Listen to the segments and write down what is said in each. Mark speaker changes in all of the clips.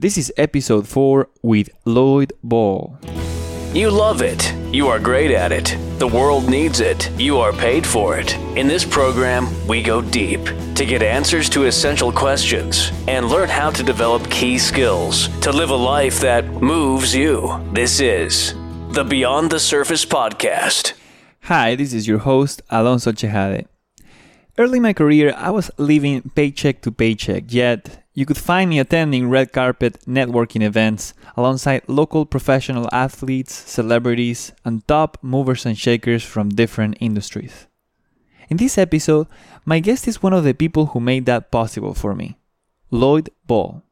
Speaker 1: This is episode 4 with Lloyd Ball.
Speaker 2: You love it. You are great at it. The world needs it. You are paid for it. In this program, we go deep to get answers to essential questions and learn how to develop key skills to live a life that moves you. This is the Beyond the Surface podcast.
Speaker 1: Hi, this is your host, Alonso Chejade. Early in my career, I was living paycheck to paycheck, yet you could find me attending red carpet networking events alongside local professional athletes, celebrities, and top movers and shakers from different industries. In this episode, my guest is one of the people who made that possible for me Lloyd Ball.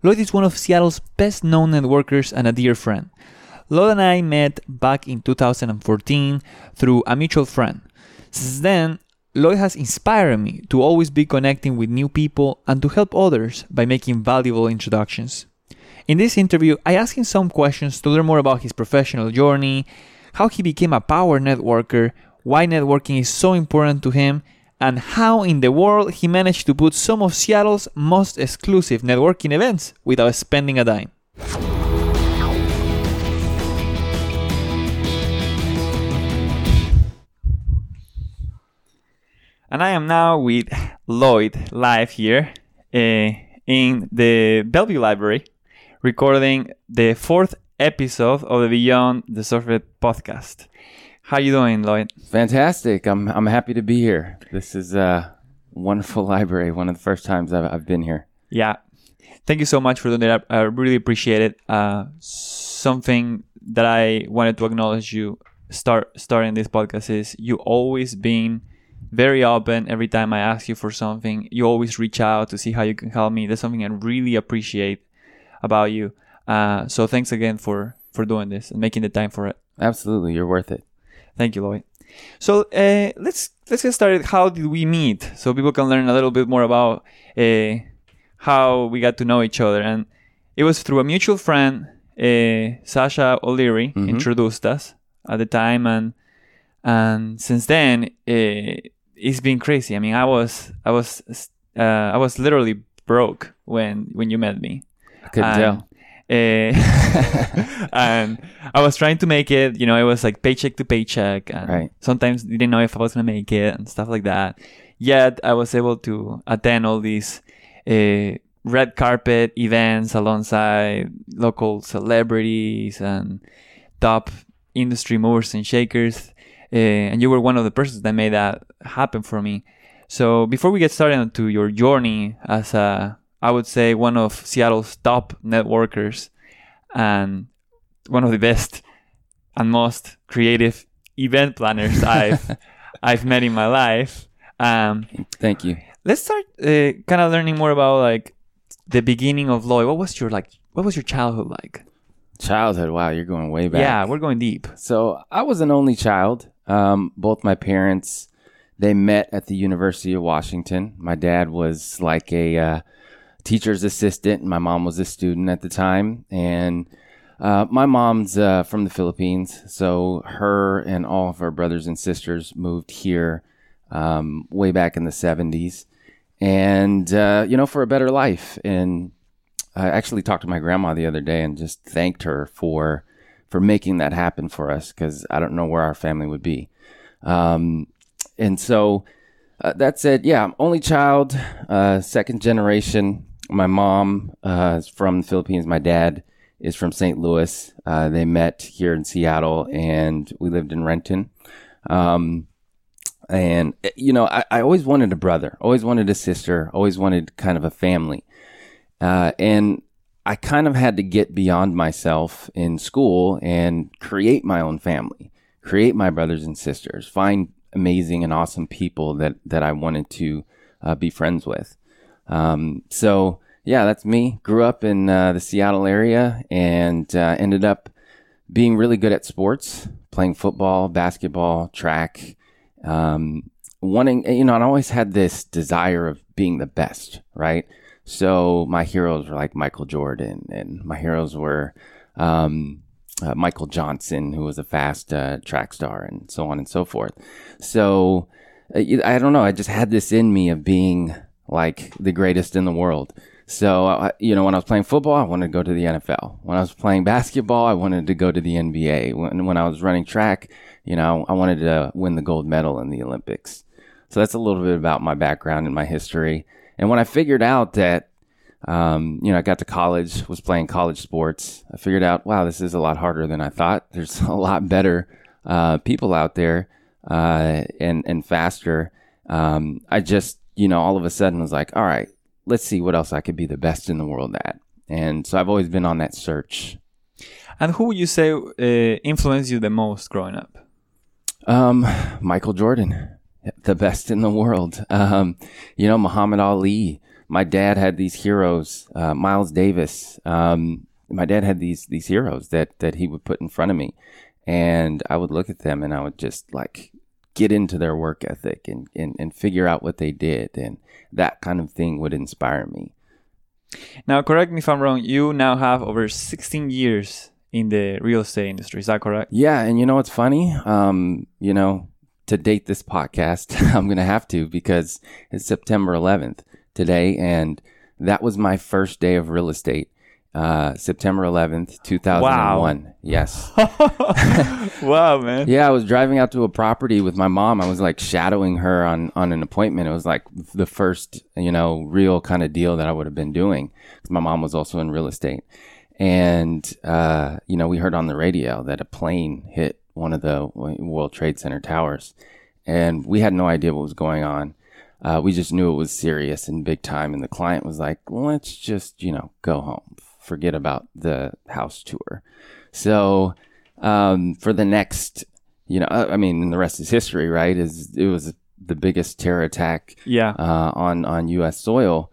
Speaker 1: Lloyd is one of Seattle's best known networkers and a dear friend. Lloyd and I met back in 2014 through a mutual friend. Since then, Lloyd has inspired me to always be connecting with new people and to help others by making valuable introductions. In this interview, I asked him some questions to learn more about his professional journey, how he became a power networker, why networking is so important to him, and how in the world he managed to put some of Seattle's most exclusive networking events without spending a dime. And I am now with Lloyd live here uh, in the Bellevue Library, recording the fourth episode of the Beyond the Surface podcast. How you doing, Lloyd?
Speaker 3: Fantastic. I'm I'm happy to be here. This is a wonderful library. One of the first times I've, I've been here.
Speaker 1: Yeah. Thank you so much for doing that. I really appreciate it. Uh, something that I wanted to acknowledge you start starting this podcast is you always been very open every time I ask you for something. You always reach out to see how you can help me. That's something I really appreciate about you. Uh, so thanks again for for doing this and making the time for it.
Speaker 3: Absolutely, you're worth it.
Speaker 1: Thank you, Lloyd. So uh, let's let's get started. How did we meet? So people can learn a little bit more about uh, how we got to know each other. And it was through a mutual friend, uh, Sasha O'Leary,
Speaker 3: Mhm.
Speaker 1: introduced us at the time, and and since then uh, it's been crazy. I mean, I was I was uh, I was literally broke when when you met me.
Speaker 3: I couldn't tell.
Speaker 1: uh, and I was trying to make it, you know, it was like paycheck to paycheck, and
Speaker 3: Right.
Speaker 1: sometimes didn't know if I was gonna make it and stuff like that. Yet I was able to attend all these uh, red carpet events alongside local celebrities and top industry movers and shakers, and you were one of the persons that made that happen for me. So before we get started into your journey as a, I would say one of Seattle's top networkers and one of the best and most creative event planners I've I've met in my life. Um,
Speaker 3: Thank you.
Speaker 1: let's start uh, kind of learning more about like the beginning of Lloyd. What was your like? What was your childhood like?
Speaker 3: Childhood. Wow, you're going way back.
Speaker 1: Yeah, we're going deep.
Speaker 3: So I was an only child. Um, both my parents they met at the University of Washington. My dad was like a uh, teacher's assistant, and my mom was a student at the time. And uh, my mom's uh, from the Philippines, so her and all of her brothers and sisters moved here um, way back in the '70s, and uh, you know for a better life. And I actually talked to my grandma the other day and just thanked her for for making that happen for us because I don't know where our family would be. Um, and so uh, that said, yeah, I'm only child, uh, second generation. My mom uh, is from the Philippines. My dad is from St. Louis. Uh, they met here in Seattle, and we lived in Renton. Um, and uh, you know, I, I always wanted a brother, always wanted a sister, always wanted kind of a family. Uh, and I kind of had to get beyond myself in school and create my own family, create my brothers and sisters, find amazing and awesome people that that I wanted to uh, be friends with. Um, so yeah, that's me. Grew up in uh, the Seattle area and uh, ended up being really good at sports, playing football, basketball, track. Um, wanting, you know, I always had this desire of being the best, right? So my heroes were like Michael Jordan, and my heroes were um, uh, Michael Johnson, who was a fast uh, track star, and so on and so forth. So uh, I don't know. I just had this in me of being like the greatest in the world. So, you know, when I was playing football, I wanted to go to the NFL. When I was playing basketball, I wanted to go to the NBA. When, when I was running track, you know, I wanted to win the gold medal in the Olympics. So that's a little bit about my background and my history. And when I figured out that, um, you know, I got to college, was playing college sports, I figured out, wow, this is a lot harder than I thought. There's a lot better uh, people out there uh, and and faster. Um, I just, you know, all of a sudden was like, all right, let's see what else I could be the best in the world at. And so I've always been on that search.
Speaker 1: And who would you say uh, influenced you the most growing up?
Speaker 3: Um, Michael Jordan, the best in the world. Um, you know, Muhammad Ali. My dad had these heroes, uh, Miles Davis. Um, my dad had these these heroes that that he would put in front of me, and I would look at them and I would just like get into their work ethic and, and, and figure out what they did. And that kind of thing would inspire me.
Speaker 1: Now, correct me if I'm wrong, you now have over 16 years in the real estate industry. Is that correct?
Speaker 3: Yeah. And you know what's funny? Um, you know, to date this podcast, I'm going to have to because it's September 11th today. And that was my first day of real estate. Uh, September 11th, 2001. Wow. Yes.
Speaker 1: wow, man.
Speaker 3: Yeah, I was driving out to a property with my mom. I was like shadowing her on, on an appointment. It was like the first, you know, real kind of deal that I would have been doing. My mom was also in real estate. And, uh, you know, we heard on the radio that a plane hit one of the World Trade Center towers. And we had no idea what was going on. Uh, we just knew it was serious and big time. And the client was like, let's just, you know, go home forget about the house tour. So um, for the next, you know, I mean, the rest is history, right? Is it was the biggest terror attack,
Speaker 1: yeah,
Speaker 3: uh, on on U.S. soil,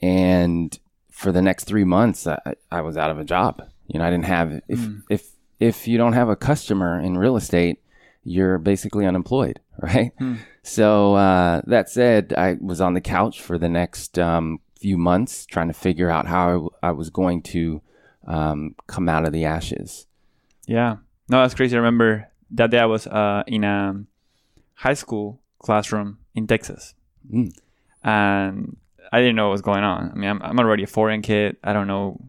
Speaker 3: and for the next three months, I, I was out of a job. You know, I didn't have if mm. if if you don't have a customer in real estate, you're basically unemployed, right? Mm. So uh, that said, I was on the couch for the next um, few months trying to figure out how I, I was going to um, come out of the ashes.
Speaker 1: Yeah. No, that's crazy. I remember that day I was uh, in a high school classroom in Texas. Mm. And I didn't know what was going on. I mean, I'm, I'm already a foreign kid. I don't know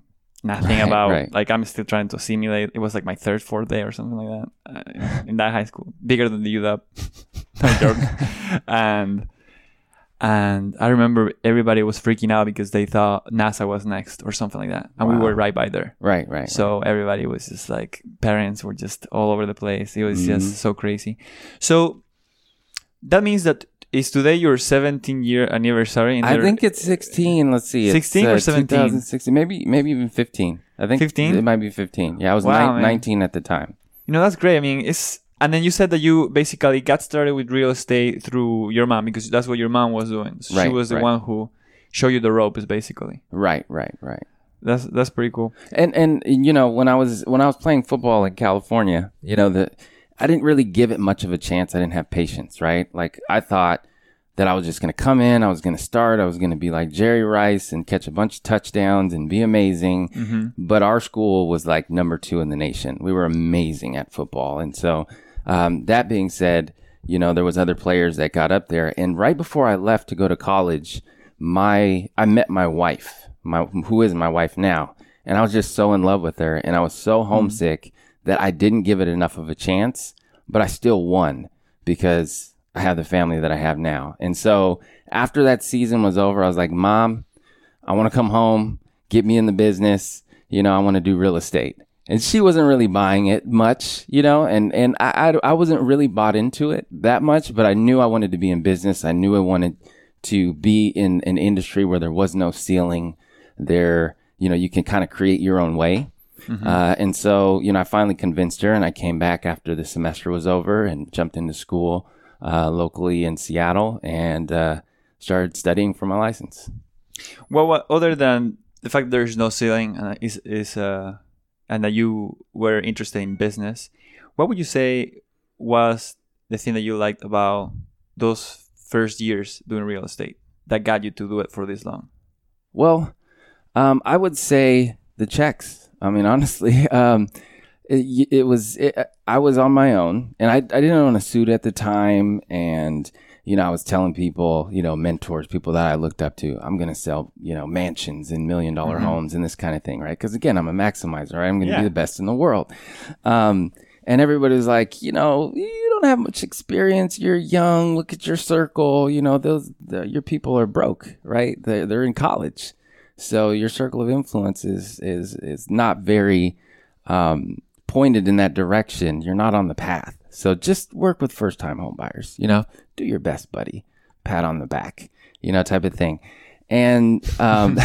Speaker 1: nothing right, about right. like I'm still trying to assimilate. It was like my third, fourth day or something like that uh, in that high school, bigger than the UW. and and I remember everybody was freaking out because they thought NASA was next or something like that, and wow. we were right by there.
Speaker 3: Right, right.
Speaker 1: So
Speaker 3: right.
Speaker 1: everybody was just like, parents were just all over the place. It was mm-hmm. just so crazy. So that means that is today your 17 year anniversary?
Speaker 3: I think it's 16. Let's see,
Speaker 1: 16 uh, or 17?
Speaker 3: maybe maybe even 15. I think
Speaker 1: 15.
Speaker 3: It might be 15. Yeah, I was wow, ni- 19 at the time.
Speaker 1: You know that's great. I mean, it's and then you said that you basically got started with real estate through your mom because that's what your mom was doing. Right, she was the right. one who showed you the ropes, basically.
Speaker 3: Right, right, right.
Speaker 1: That's that's pretty cool.
Speaker 3: And and you know when I was when I was playing football in California, you know the I didn't really give it much of a chance. I didn't have patience, right? Like I thought that I was just going to come in, I was going to start, I was going to be like Jerry Rice and catch a bunch of touchdowns and be amazing. Mm-hmm. But our school was like number two in the nation. We were amazing at football, and so um, that being said, you know, there was other players that got up there. And right before I left to go to college, my I met my wife, my who is my wife now, and I was just so in love with her, and I was so hmm. homesick mm. That I didn't give it enough of a chance, but I still won because I have the family that I have now. And so after that season was over, I was like, Mom, I want to come home, get me in the business. You know, I want to do real estate and she wasn't really buying it much, you know, and, and I, I, I, wasn't really bought into it that much, but I knew I wanted to be in business. I knew I wanted to be in an industry where there was no ceiling there, you know, you can kind of create your own way. Mm-hmm. Uh, and so, you know, I finally convinced her and I came back after the semester was over and jumped into school, uh, locally in Seattle and, uh, started studying for my license.
Speaker 1: Well, what, other than the fact there's no ceiling, uh, is, is, uh, and that you were interested in business, what would you say was the thing that you liked about those first years doing real estate that got you to do it for this long?
Speaker 3: Well, um, I would say the checks. I mean, honestly, um, it, it, was it, I was on my own, and I I didn't own a suit at the time, and you know, I was telling people, you know, mentors, people that I looked up to, I'm going to sell, you know, mansions and million dollar homes and this kind of thing, right? Because again, I'm a maximizer, right? I'm going to
Speaker 1: Yeah.
Speaker 3: be the best in the world. Um, and everybody's like, you know, you don't have much experience. You're young. Look at your circle. You know, those the, your people are broke, right? They're they're in college, so your circle of influence is is is not very um, pointed in that direction. You're not on the path. So just work with first time homebuyers. You know, do your best, buddy. Pat on the back. You know, type of thing. And um,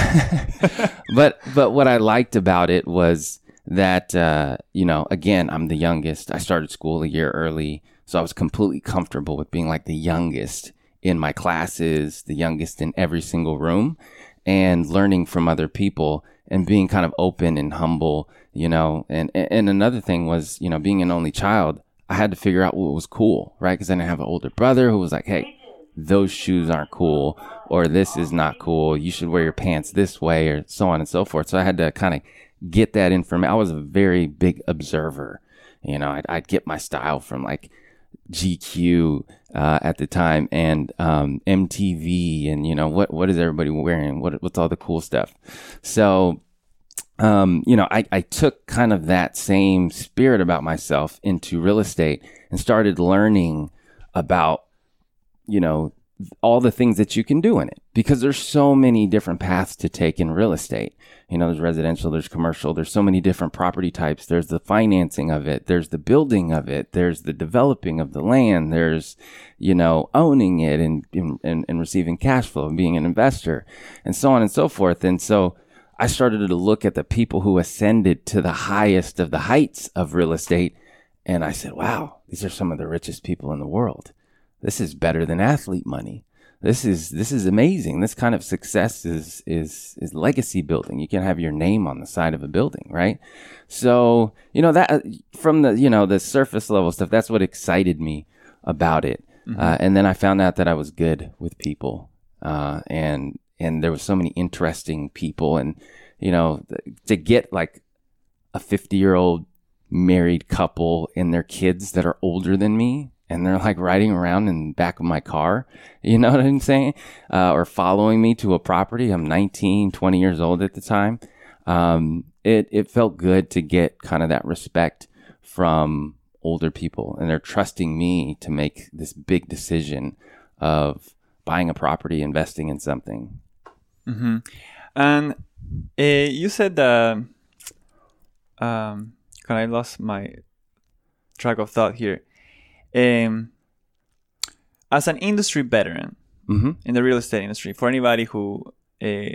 Speaker 3: but but what I liked about it was that uh, you know again I'm the youngest. I started school a year early, so I was completely comfortable with being like the youngest in my classes, the youngest in every single room, and learning from other people and being kind of open and humble. You know, and and another thing was you know being an only child. I had to figure out what was cool, right? Because I didn't have an older brother who was like, "Hey, those shoes aren't cool or this is not cool you should wear your pants this way or so on and so forth so i had to kind of get that information i was a very big observer you know i'd, I'd get my style from like gq uh, at the time and um, mtv and you know what what is everybody wearing? What what's all the cool stuff? So um, you know, I, I took kind of that same spirit about myself into real estate and started learning about, you know, all the things that you can do in it because there's so many different paths to take in real estate. You know, there's residential, there's commercial, there's so many different property types. There's the financing of it, there's the building of it, there's the developing of the land, there's, you know, owning it and, and, and receiving cash flow and being an investor and so on and so forth. And so, I started to look at the people who ascended to the highest of the heights of real estate. And I said, wow, these are some of the richest people in the world. This is better than athlete money. This is, this is amazing. This kind of success is, is, is legacy building. You can have your name on the side of a building, right? So, you know, that from the, you know, the surface level stuff, that's what excited me about it. Uh, and then I found out that I was good with people. Uh, and, and there was so many interesting people and you know th- to get like a 50 year old married couple and their kids that are older than me and they're like riding around in the back of my car you know what i'm saying uh, or following me to a property i'm 19 20 years old at the time um, it, it felt good to get kind of that respect from older people and they're trusting me to make this big decision of buying a property investing in something
Speaker 1: Mm-hmm. And uh, you said that. Um, can I lost my track of thought here? Um, as an industry veteran
Speaker 3: mm-hmm.
Speaker 1: in the real estate industry, for anybody who uh,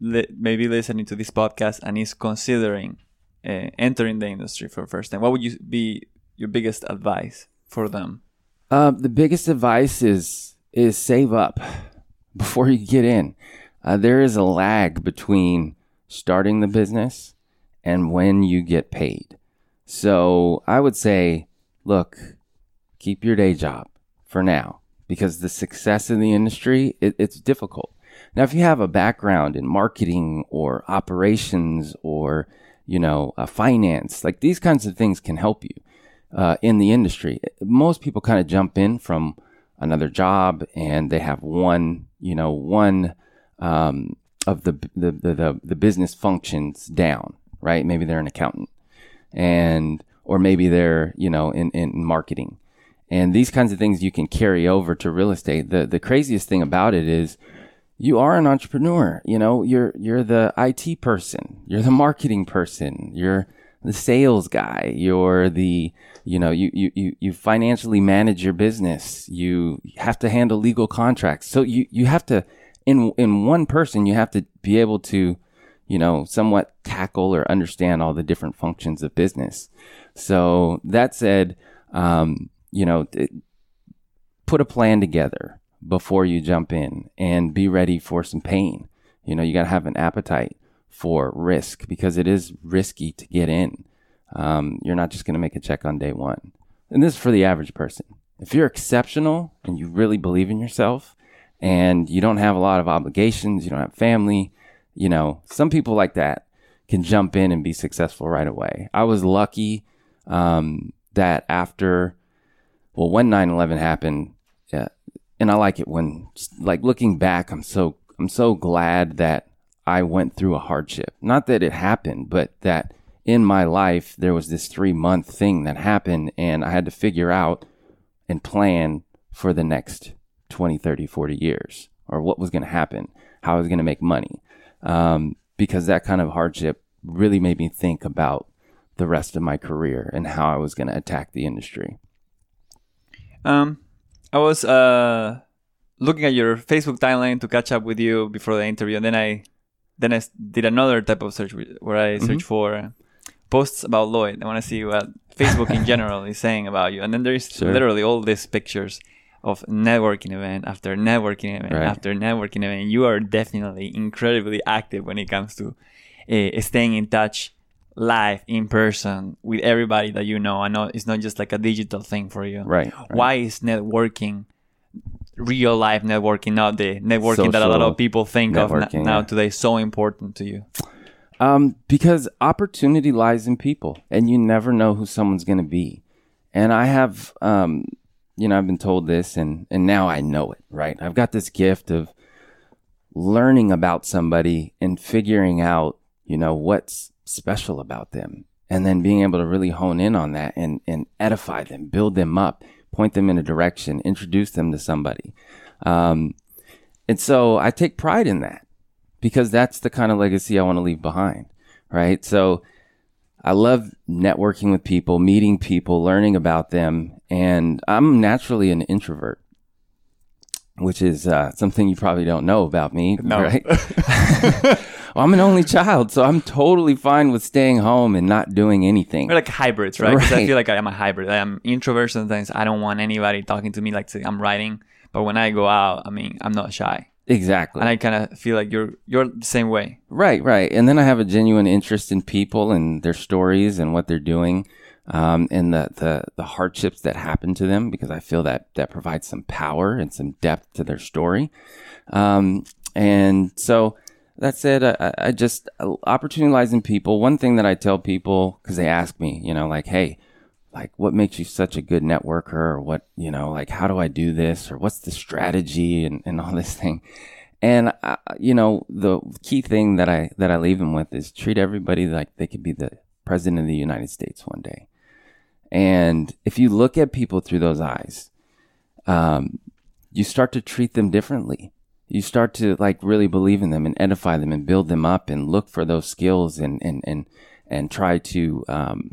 Speaker 1: li- may be listening to this podcast and is considering uh, entering the industry for the first time, what would you be your biggest advice for them?
Speaker 3: Uh, the biggest advice is is save up before you get in. Uh, there is a lag between starting the business and when you get paid. So I would say, look, keep your day job for now because the success in the industry it, it's difficult. Now, if you have a background in marketing or operations or you know uh, finance, like these kinds of things can help you uh, in the industry. Most people kind of jump in from another job and they have one, you know, one um, of the, the the, the the business functions down, right? Maybe they're an accountant, and or maybe they're you know in in marketing, and these kinds of things you can carry over to real estate. The the craziest thing about it is you are an entrepreneur. You know, you're you're the IT person, you're the marketing person, you're the sales guy, you're the you know you you you, you financially manage your business. You have to handle legal contracts. So you you have to in in one person you have to be able to you know somewhat tackle or understand all the different functions of business. So that said, um, you know, it, put a plan together before you jump in and be ready for some pain. You know, you got to have an appetite for risk because it is risky to get in. Um, you're not just going to make a check on day one. And this is for the average person. If you're exceptional and you really believe in yourself and you don't have a lot of obligations, you don't have family, you know, some people like that can jump in and be successful right away. I was lucky um, that after, well, when 9 11 happened, yeah, and I like it when like looking back, I'm so I'm so glad that I went through a hardship. Not that it happened, but that in my life there was this 3 month thing that happened and I had to figure out and plan for the next 20, 30, 40 years or what was going to happen, how I was going to make money. Um, because that kind of hardship really made me think about the rest of my career and how I was going to attack the industry.
Speaker 1: Um, I was uh looking at your Facebook timeline to catch up with you before the interview, and then I then I did another type of search where I search for uh, posts about Lloyd. I want to see what Facebook in general is saying about you, and then there's
Speaker 3: Sure.
Speaker 1: literally all these pictures of networking event after networking event
Speaker 3: Right.
Speaker 1: after networking event. You are definitely incredibly active when it comes to uh, staying in touch live in person with everybody that you know. I know it's not just like a digital thing for you
Speaker 3: Right. right.
Speaker 1: why is networking real life networking not the networking that a lot of people think of n- now
Speaker 3: yeah.
Speaker 1: today so important to you
Speaker 3: Um, because opportunity lies in people, and you never know who someone's going to be. And I have, um, you know, I've been told this, and and now I know it. Right, I've got this gift of learning about somebody and figuring out, you know, what's special about them, and then being able to really hone in on that and and edify them, build them up, point them in a direction, introduce them to somebody. Um, and so I take pride in that because that's the kind of legacy I want to leave behind, right? So I love networking with people, meeting people, learning about them, and I'm naturally an introvert, which is uh, something you probably don't know about me,
Speaker 1: No.
Speaker 3: right? well, I'm an only child, so I'm totally fine with staying home and not doing anything.
Speaker 1: we're like hybrids right because i feel like i am a hybrid i am introvert sometimes i don't want anybody talking to me like i'm writing but when i go out i mean i'm not shy
Speaker 3: Exactly.
Speaker 1: and i kind of feel like you're you're the same way
Speaker 3: Right, right. And then I have a genuine interest in people and their stories and what they're doing, um, and the, the, the hardships that happen to them because I feel that that provides some power and some depth to their story. Um, and so that said, I, I- I just, opportunity lies in people. One thing that I tell people, because they ask me, you know, like, hey, like what makes you such a good networker? Or what you know like how do i do this? Or what's the strategy? And, and all this thing. And uh, you know the key thing that i that i leave them with is treat everybody like they could be the president of the united states one day. And if you look at people through those eyes um, you start to treat them differently you start to like really believe in them and edify them and build them up and look for those skills and and and and try to um,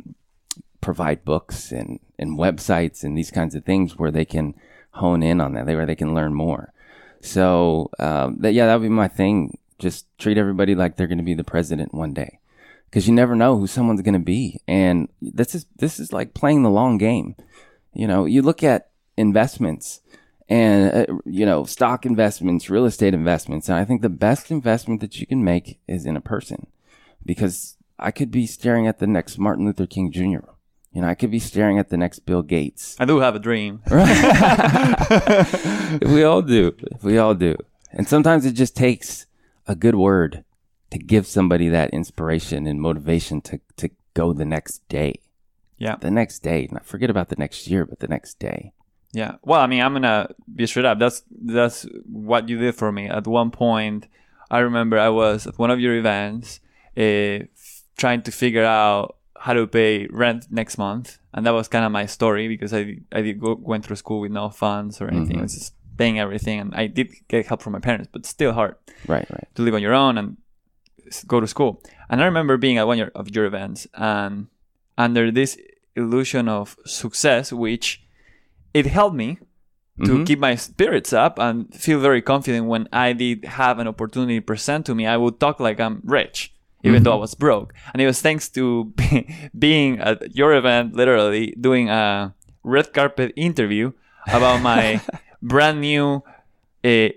Speaker 3: provide books and, and websites and these kinds of things where they can hone in on that, where they can learn more. So um, that yeah, that would be my thing. Just treat everybody like they're going to be the president one day, because you never know who someone's going to be, and this is this is like playing the long game. You know, you look at investments and uh, you know stock investments, real estate investments, and I think the best investment that you can make is in a person, because I could be staring at the next Martin Luther King Jr. You know, I could be staring at the next Bill Gates.
Speaker 1: i do have a dream right?
Speaker 3: we all do. We all do. And sometimes it just takes a good word to give somebody that inspiration and motivation to, to go the next day.
Speaker 1: yeah
Speaker 3: The next day. Not forget about the next year, but the next day.
Speaker 1: Yeah. Well, I mean, I'm gonna be straight up. That's that's what you did for me. At one point, I remember I was at one of your events, uh, f- trying to figure out how to pay rent next month, and that was kind of my story because I I did go, went through school with no funds or anything. I was just paying everything, and I did get help from my parents, but still hard
Speaker 3: Right, right.
Speaker 1: to live on your own and go to school. And I remember being at one of your events and under this illusion of success, which it helped me to
Speaker 3: Mhm.
Speaker 1: keep my spirits up and feel very confident when I did have an opportunity present to me. I would talk like I'm rich, even though I was broke. And it was thanks to be- being at your event, literally doing a red carpet interview about my brand new uh,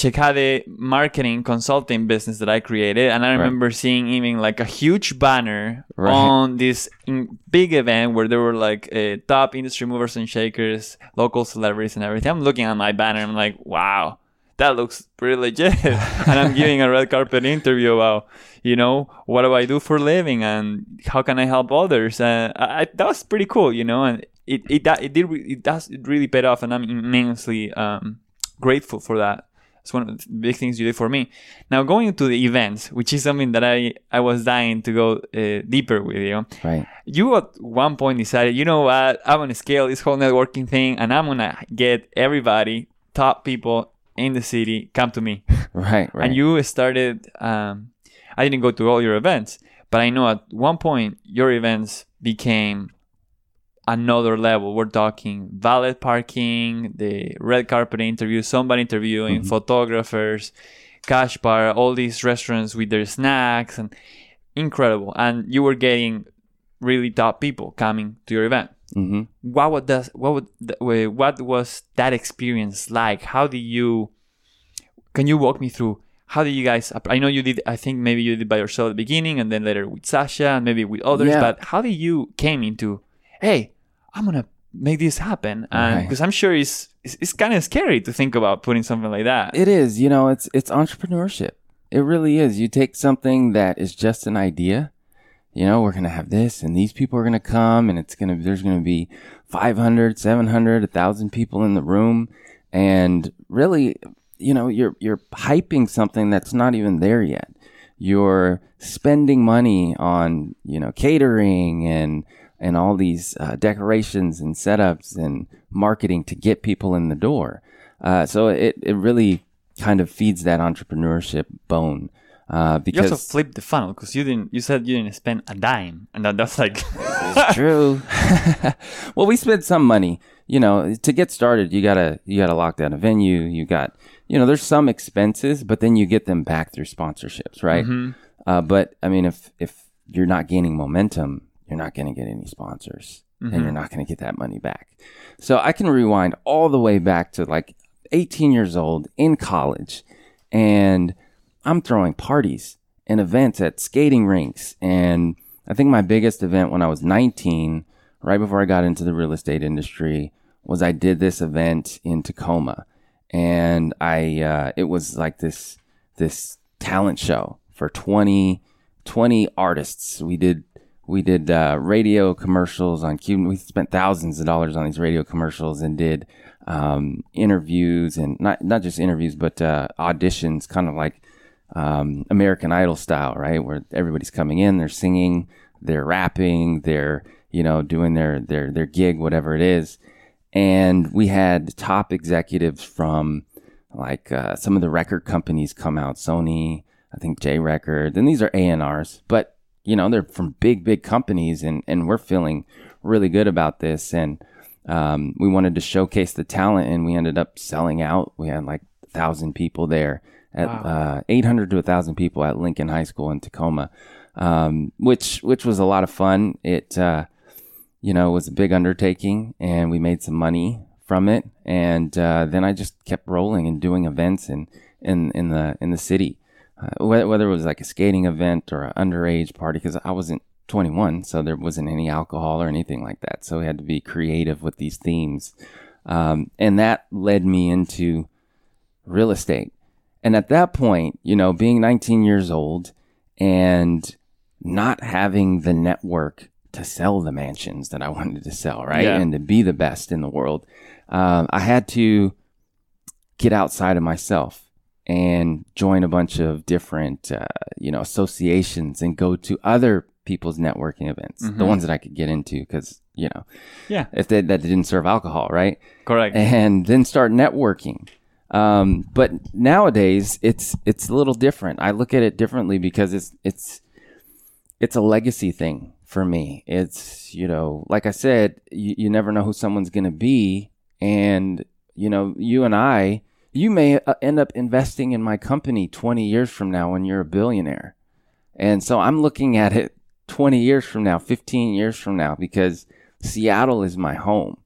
Speaker 1: Chejade marketing consulting business that I created. And I remember seeing even like a huge banner
Speaker 3: Right.
Speaker 1: on this big event where there were like uh, top industry movers and shakers, local celebrities, and everything. I'm looking at my banner. I'm like, wow, that looks pretty legit. and I'm giving a red carpet interview about, you know, what do I do for a living and how can I help others? And I, I, that was pretty cool, you know. And it it it did it does it really paid off, and I'm immensely um grateful for that. It's one of the big things you did for me. Now going to the events, which is something that I I was dying to go uh, deeper with you.
Speaker 3: Right.
Speaker 1: You at one point decided, you know what, I'm gonna scale this whole networking thing, and I'm gonna get everybody, top people in the city, come to me.
Speaker 3: Right. Right.
Speaker 1: And you started. Um, I didn't go to all your events, but I know at one point your events became another level. We're talking valet parking, the red carpet interview, somebody interviewing, photographers, cash bar, all these restaurants with their snacks, and incredible. And you were getting really top people coming to your event.
Speaker 3: hmm
Speaker 1: What would that, what would what was that experience like? How did you? Can you walk me through? How did you guys? I know you did. I think maybe you did by yourself at the beginning, and then later with Sasha, and maybe with others.
Speaker 3: Yeah.
Speaker 1: But how did you came into? Hey, I'm gonna make this happen,
Speaker 3: Right.
Speaker 1: because I'm sure it's it's, it's kind of scary to think about putting something like that.
Speaker 3: It is, you know, it's it's entrepreneurship. It really is. You take something that is just an idea. You know, we're going to have this and these people are going to come and it's to there's going to be 500, 700, 1000 people in the room and really, you know, you're you're hyping something that's not even there yet. You're spending money on, you know, catering and and all these uh, decorations and setups and marketing to get people in the door. Uh, so it, it really kind of feeds that entrepreneurship bone. Uh,
Speaker 1: You also
Speaker 3: because
Speaker 1: flipped the funnel because you didn't. You said you didn't spend a dime, and that, that's like
Speaker 3: it's true. well, we spent some money. You know, to get started, you gotta you gotta lock down a venue. You got you know, there's some expenses, but then you get them back through sponsorships, right? Uh, but I mean, if if you're not gaining momentum, you're not going to get any sponsors, and you're not going to get that money back. So I can rewind all the way back to like 18 years old in college, and I'm throwing parties and events at skating rinks. And I think my biggest event when I was 19, right before I got into the real estate industry, was I did this event in Tacoma, and I uh, it was like this this talent show for 20, 20 artists. We did we did uh, radio commercials on Cuban. We spent thousands of dollars on these radio commercials and did um, interviews and not not just interviews, but uh, auditions, kind of like um, American Idol style, right? Where everybody's coming in, they're singing, they're rapping, they're you know doing their their their gig, whatever it is. And we had top executives from like uh, some of the record companies come out, Sony, I think J Record, and these are A&Rs, but you know they're from big big companies, and and we're feeling really good about this, and um, we wanted to showcase the talent, and we ended up selling out. We had like a thousand people there at uh, 800 to a thousand people at Lincoln High School in Tacoma, um, which which was a lot of fun. It uh, you know, was a big undertaking and we made some money from it. And uh, then I just kept rolling and doing events in, in, in the in the city, uh, whether, it was like a skating event or an underage party, because I wasn't 21, so there wasn't any alcohol or anything like that. So we had to be creative with these themes, um, and that led me into real estate. And at that point, you know, being 19 years old and not having the network to sell the mansions that I wanted to sell, right?
Speaker 1: Yeah.
Speaker 3: And to be the best in the world, um, I had to get outside of myself and join a bunch of different, uh, you know, associations and go to other people's networking events, the ones that I could get into because, you know,
Speaker 1: yeah,
Speaker 3: if they, that didn't serve alcohol, right?
Speaker 1: correct.
Speaker 3: and then start networking. Um, but nowadays, it's it's a little different. I look at it differently because it's it's it's a legacy thing for me. It's you know, like I said, you, you never know who someone's going to be, and you know, you and I, you may uh, end up investing in my company twenty years from now when you're a billionaire, and so I'm looking at it twenty years from now, fifteen years from now, because Seattle is my home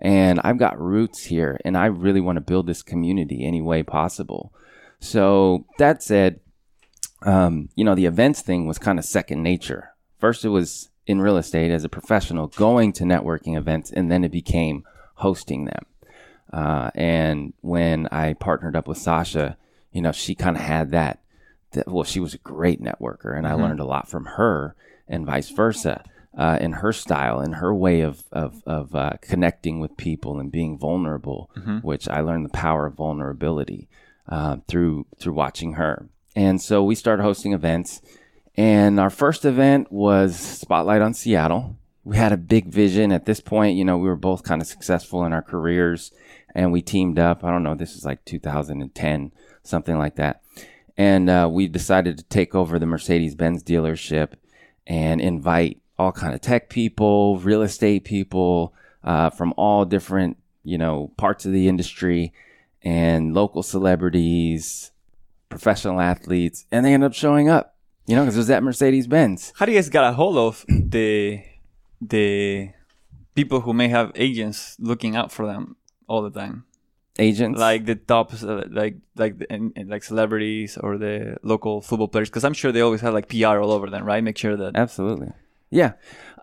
Speaker 3: and I've got roots here and I really want to build this community any way possible. So that said, um, you know, the events thing was kind of second nature. First, it was in real estate as a professional going to networking events, and then it became hosting them. Uh, and when I partnered up with Sasha, you know, she kind of had that, that. Well, she was a great networker, and I learned a lot from her, and vice versa. uh, in her style, in her way of of, of uh, connecting with people and being vulnerable, which I learned the power of vulnerability uh, through through watching her. And so we started hosting events, and our first event was Spotlight on Seattle. We had a big vision at this point. You know, we were both kind of successful in our careers, and we teamed up. I don't know, this is like 2010, something like that. And uh, we decided to take over the Mercedes Benz dealership and invite all kind of tech people, real estate people uh, from all different you know parts of the industry, and local celebrities, professional athletes, and they end up showing up. You know, because it was at Mercedes Benz.
Speaker 1: How do you guys get a hold of the the people who may have agents looking out for them all the time?
Speaker 3: Agents,
Speaker 1: like the top uh, like like the, and, and like celebrities or the local football players because i'm sure they always have like pr all over them right? Make sure that
Speaker 3: absolutely, yeah.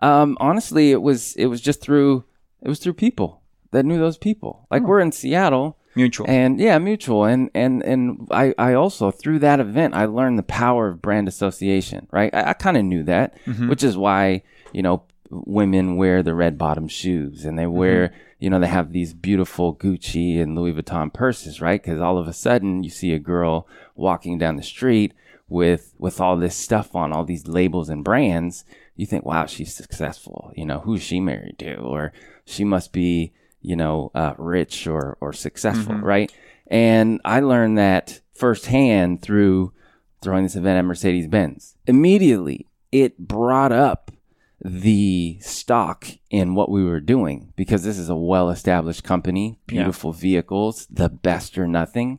Speaker 3: Um, honestly, it was it was just through it was through people that knew those people. Like we're in Seattle,
Speaker 1: mutual.
Speaker 3: And yeah mutual. And and and i i also through that event i learned the power of brand association right? I, I kind of knew that which is why you know women wear the red bottom shoes and they wear you know they have these beautiful gucci and louis vuitton purses right? Because all of a sudden you see a girl walking down the street with with all this stuff on all these labels and brands. You think wow she's successful. You know who's she married to? Or she must be you know, uh, rich or, or successful, right? And I learned that firsthand through throwing this event at Mercedes Benz. Immediately, it brought up the stock in what we were doing because this is a well established company, beautiful vehicles, the best or nothing.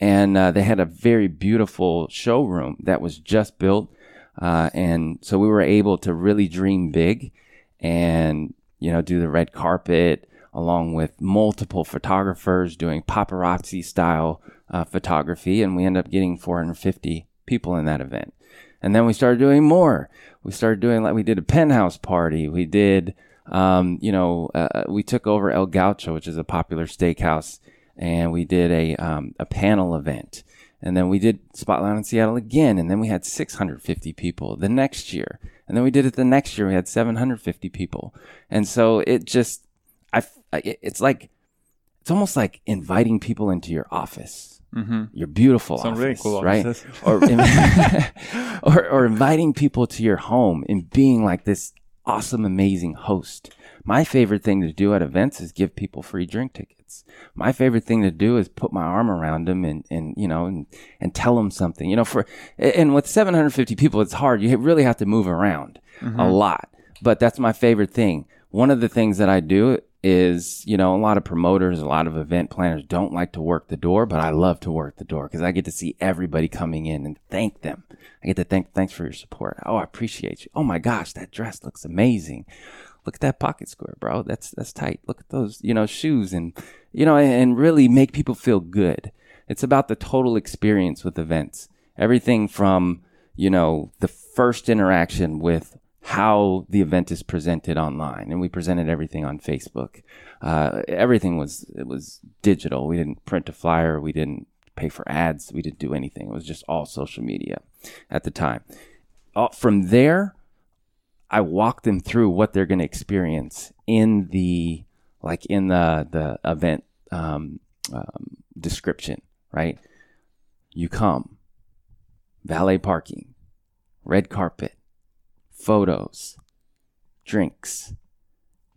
Speaker 3: And uh, they had a very beautiful showroom that was just built. Uh, and so we were able to really dream big and, you know, do the red carpet along with multiple photographers doing paparazzi style uh, photography. And we ended up getting 450 people in that event. And then we started doing more. We started doing like we did a penthouse party. We did, um, you know, uh, we took over El Gaucho, which is a popular steakhouse, and we did a um, a panel event. And then we did Spotlight on Seattle again, and then we had 650 people the next year. And then we did it the next year. We had 750 people, and so it just, I, it's like, it's almost like inviting people into your office, mm-hmm. your beautiful
Speaker 1: Some
Speaker 3: office,
Speaker 1: really cool
Speaker 3: right?
Speaker 1: offices.
Speaker 3: or, or or inviting people to your home and being like this awesome, amazing host. My favorite thing to do at events is give people free drink tickets. My favorite thing to do is put my arm around them and, and you know and, and tell them something. You know, for and with 750 people, it's hard. You really have to move around a lot. But that's my favorite thing. One of the things that I do is, you know, a lot of promoters, a lot of event planners don't like to work the door, but I love to work the door because I get to see everybody coming in and thank them. I get to thank, thanks for your support. Oh, I appreciate you. Oh my gosh, that dress looks amazing. Look at that pocket square, bro. That's that's tight. Look at those, you know, shoes and you know, and, really make people feel good. It's about the total experience with events. Everything from, you know, the first interaction with how the event is presented online, and we presented everything on Facebook. Uh, everything was it was digital. We didn't print a flyer. We didn't pay for ads. We didn't do anything. It was just all social media at the time. Uh, from there, I walk them through what they're going to experience in the like in the the event um, um, description. Right, you come, valet parking, red carpet photos, drinks,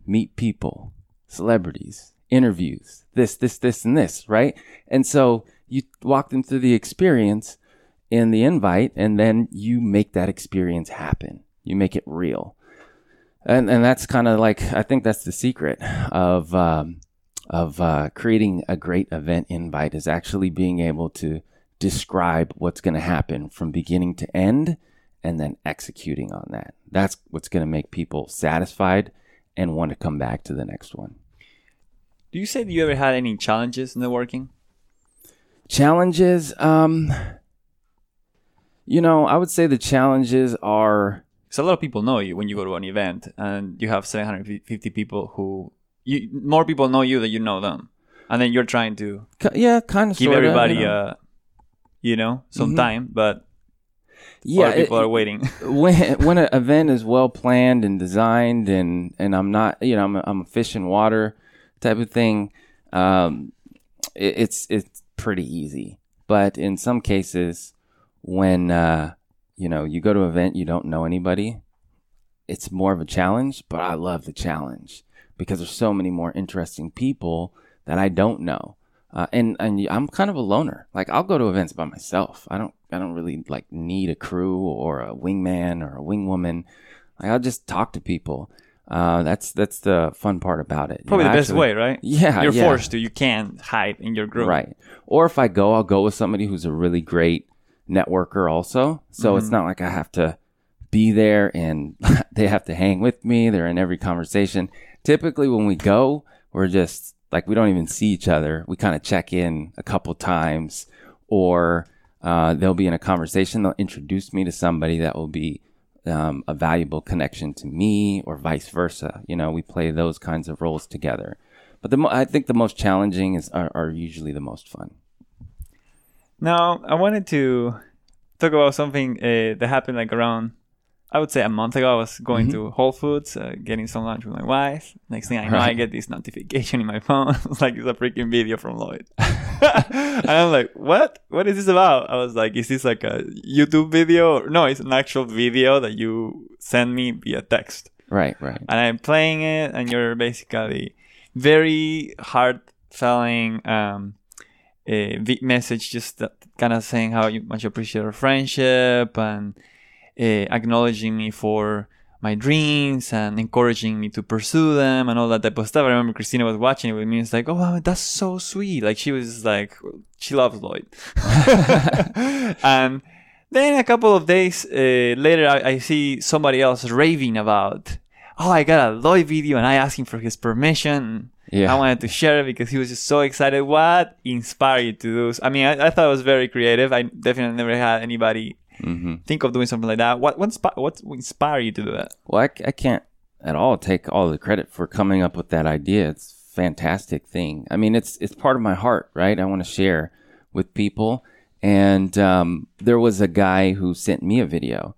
Speaker 3: meet people, celebrities, interviews, this, this, this, and this, right? And so you walk them through the experience in the invite, and then you make that experience happen. You make it real. And, and that's kind of like, I think that's the secret of, um, of uh, creating a great event invite is actually being able to describe what's going to happen from beginning to end and then executing on that. That's what's going to make people satisfied and want to come back to the next one.
Speaker 1: Do you say that you ever had any challenges networking?
Speaker 3: Challenges, um, you know, I would say the challenges are
Speaker 1: Because a lot of people know you when you go to an event, and you have 750 people who you more people know you than you know them, and then you're trying to
Speaker 3: yeah, kind of
Speaker 1: give
Speaker 3: sorta,
Speaker 1: everybody
Speaker 3: you know.
Speaker 1: uh you know some
Speaker 3: Mhm.
Speaker 1: time, but yeah, people
Speaker 3: it-
Speaker 1: are waiting.
Speaker 3: when when an event is well planned and designed and and I'm not you know I'm a, I'm a fish in water type of thing um it, it's it's pretty easy but in some cases when uh you know you go to an event you don't know anybody it's more of a challenge but I love the challenge because there's so many more interesting people that I don't know uh, and and I'm kind of a loner. Like I'll go to events by myself. I don't I don't really like need a crew or a wingman or a wingwoman. Like I'll just talk to people. Uh, that's that's the fun part about it. You
Speaker 1: Probably
Speaker 3: know,
Speaker 1: the best way, right?
Speaker 3: Yeah,
Speaker 1: You're
Speaker 3: yeah.
Speaker 1: forced to. You can't hide in your group.
Speaker 3: Right. Or if I go, I'll go with somebody who's a really great networker also. So it's not like I have to be there and they have to hang with me. They're in every conversation. Typically when we go, we're just like we don't even see each other. We kind of check in a couple times or uh, they'll be in a conversation. They'll introduce me to somebody that will be um, a valuable connection to me or vice versa. You know, we play those kinds of roles together. But the mo- I think the most challenging is are, are usually the most fun.
Speaker 1: Now, I wanted to talk about something uh, that happened like around, I would say a month ago. I was going to Whole Foods, uh, getting some lunch with my wife. Next thing I know, I get this notification in my phone. it's like it's a freaking video from Lloyd. and I'm like, what? What is this about? I was like, is this like a YouTube video? No, it's an actual video that you send me via text
Speaker 3: Right, right.
Speaker 1: and I'm playing it, and you're basically very heartfelt um, a message, just kind of saying how you much appreciate our friendship and uh, acknowledging me for my dreams and encouraging me to pursue them and all that type of stuff. I remember Christina was watching it with me. It's like, oh, wow, that's so sweet. Like she was like, she loves Lloyd. and then a couple of days uh, later, I, I see somebody else raving about, oh, I got a Lloyd video and I asked him for his permission.
Speaker 3: Yeah.
Speaker 1: I wanted to share it because he was just so excited. What inspired you to do? I mean, I, I thought it was very creative. I definitely never had anybody
Speaker 3: hmm
Speaker 1: think of doing something like that. What what, inspi- what inspired you to do that?
Speaker 3: Well, I, I can't at all take all the credit for coming up with that idea. It's a fantastic thing. I mean, it's it's part of my heart, right? I want to share with people. And um, there was a guy who sent me a video.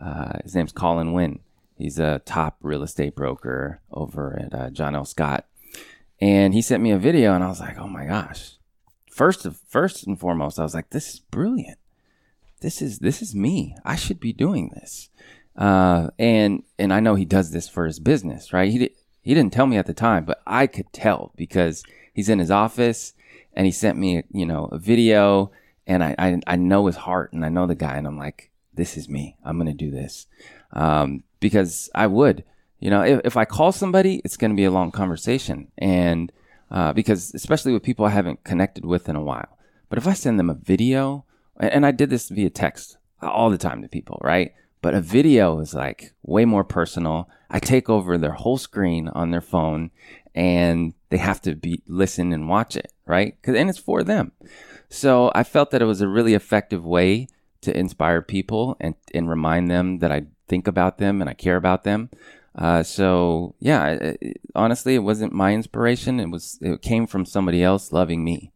Speaker 3: Uh, his name's Colin Wynn. He's a top real estate broker over at uh, John L. Scott. And he sent me a video, and I was like, "Oh my gosh!" First, first and foremost, I was like, "This is brilliant. This is this is me. I should be doing this." Uh, and and I know he does this for his business, right? He he didn't tell me at the time, but I could tell because he's in his office and he sent me, you know, a video, and I I, I know his heart and I know the guy, and I'm like, this is me. I'm gonna do this um, because I would, you know, if, if I call somebody, it's gonna be a long conversation, and uh, because especially with people I haven't connected with in a while. But if I send them a video, and I did this via text all the time to people, right? But a video is like way more personal. I take over their whole screen on their phone and they have to be listen and watch it, right? 'Cause- and it's for them. So I felt that it was a really effective way to inspire people and, and remind them that I think about them and I care about them. Uh, so yeah, it, it- honestly, it wasn't my inspiration. It was, it came from somebody else loving me.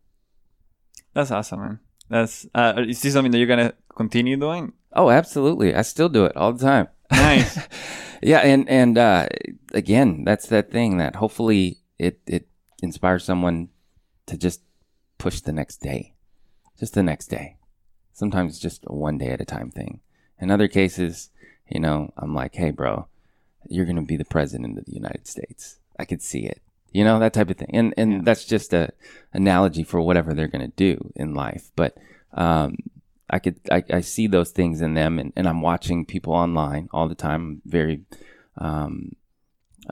Speaker 1: That's awesome, man. That's uh, is this something that you're gonna continue doing?
Speaker 3: Oh, absolutely. I still do it all the time.
Speaker 1: Nice.
Speaker 3: yeah, and and uh, again, that's that thing that hopefully it it inspires someone to just push the next day, just the next day. Sometimes it's just a one day at a time thing. In other cases, you know, I'm like, hey, bro, you're gonna be the president of the United States. I could see it. You know that type of thing, and and that's just a analogy for whatever they're gonna do in life. But um, I could I, I see those things in them, and, and I'm watching people online all the time. I'm very um,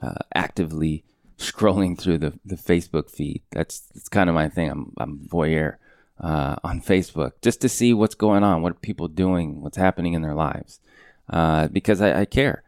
Speaker 3: uh, actively scrolling through the, the Facebook feed. That's that's kind of my thing. I'm I'm voyeur uh, on Facebook just to see what's going on, what are people doing, what's happening in their lives, uh, because I, I care.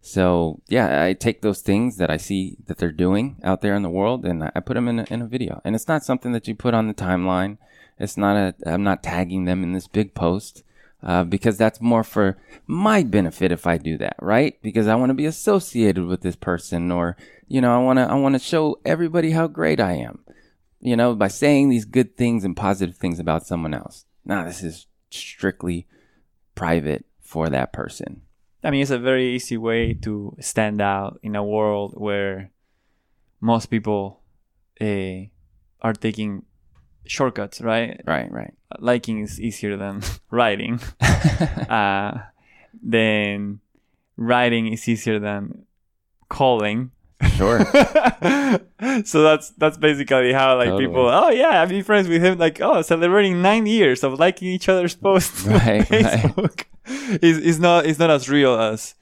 Speaker 3: So yeah, I take those things that I see that they're doing out there in the world, and I put them in a, in a video. And it's not something that you put on the timeline. It's not a. I'm not tagging them in this big post uh, because that's more for my benefit if I do that, right? Because I want to be associated with this person, or you know, I want to. I want to show everybody how great I am. You know, by saying these good things and positive things about someone else. Now, this is strictly private for that person.
Speaker 1: I mean, it's a very easy way to stand out in a world where most people uh, are taking shortcuts, right?
Speaker 3: Right, right.
Speaker 1: Liking is easier than writing. uh, then writing is easier than calling.
Speaker 3: Sure.
Speaker 1: so that's that's basically how like
Speaker 3: Totally.
Speaker 1: people. Oh yeah, I've been friends with him. Like oh, celebrating nine years of liking each other's posts
Speaker 3: Right, right.
Speaker 1: Facebook. Is is not is not as real as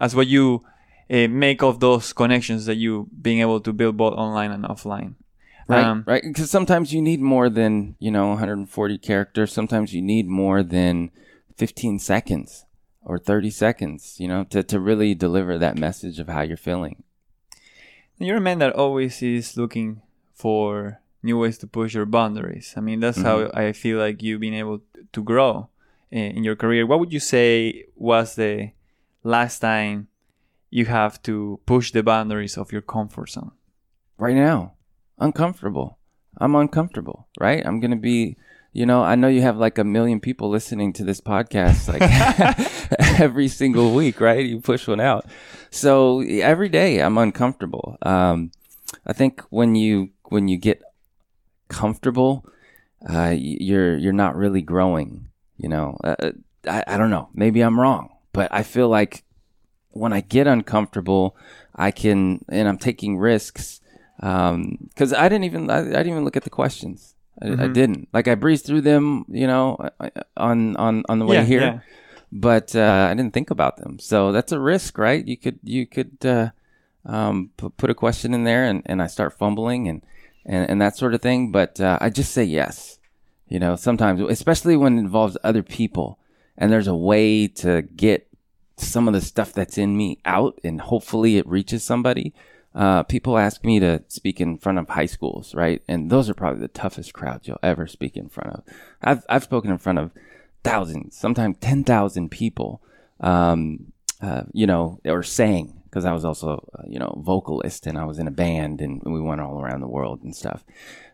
Speaker 1: as what you uh, make of those connections that you being able to build both online and offline.
Speaker 3: Right,
Speaker 1: Um,
Speaker 3: right. Because sometimes you need more than you know 140 characters. Sometimes you need more than 15 seconds or 30 seconds. You know, to to really deliver that message of how you're feeling.
Speaker 1: You're a man that always is looking for new ways to push your boundaries. I mean, that's how mm-hmm. I feel like you've been able to grow in, your career. What would you say was the last time you have to push the boundaries of your comfort zone?
Speaker 3: Right now, uncomfortable. I'm uncomfortable. Right. I'm gonna be. You know, I know you have like a million people listening to this podcast like every single week, right? You push one out. So every day I'm uncomfortable. Um, I think when you when you get comfortable, uh, you're you're not really growing. You know, uh, I I don't know. Maybe I'm wrong, but I feel like when I get uncomfortable, I can and I'm taking risks because I didn't even I, I didn't even look at the questions. I, I didn't like I breezed through them, you know, I- I- on on on the way
Speaker 1: Yeah,
Speaker 3: here
Speaker 1: yeah.
Speaker 3: But uh, I didn't think about them. So that's a risk, right? You could you could uh, um, put, put a question in there, and, and I start fumbling and, and and that sort of thing. But uh, I just say yes. You know, sometimes, especially when it involves other people, and there's a way to get some of the stuff that's in me out, and hopefully it reaches somebody. Uh, people ask me to speak in front of high schools, right? And those are probably the toughest crowds you'll ever speak in front of. I've I've spoken in front of thousands, sometimes 10,000 people, um, uh, you know, or sang because I was also, uh, you know, vocalist and I was in a band and we went all around the world and stuff.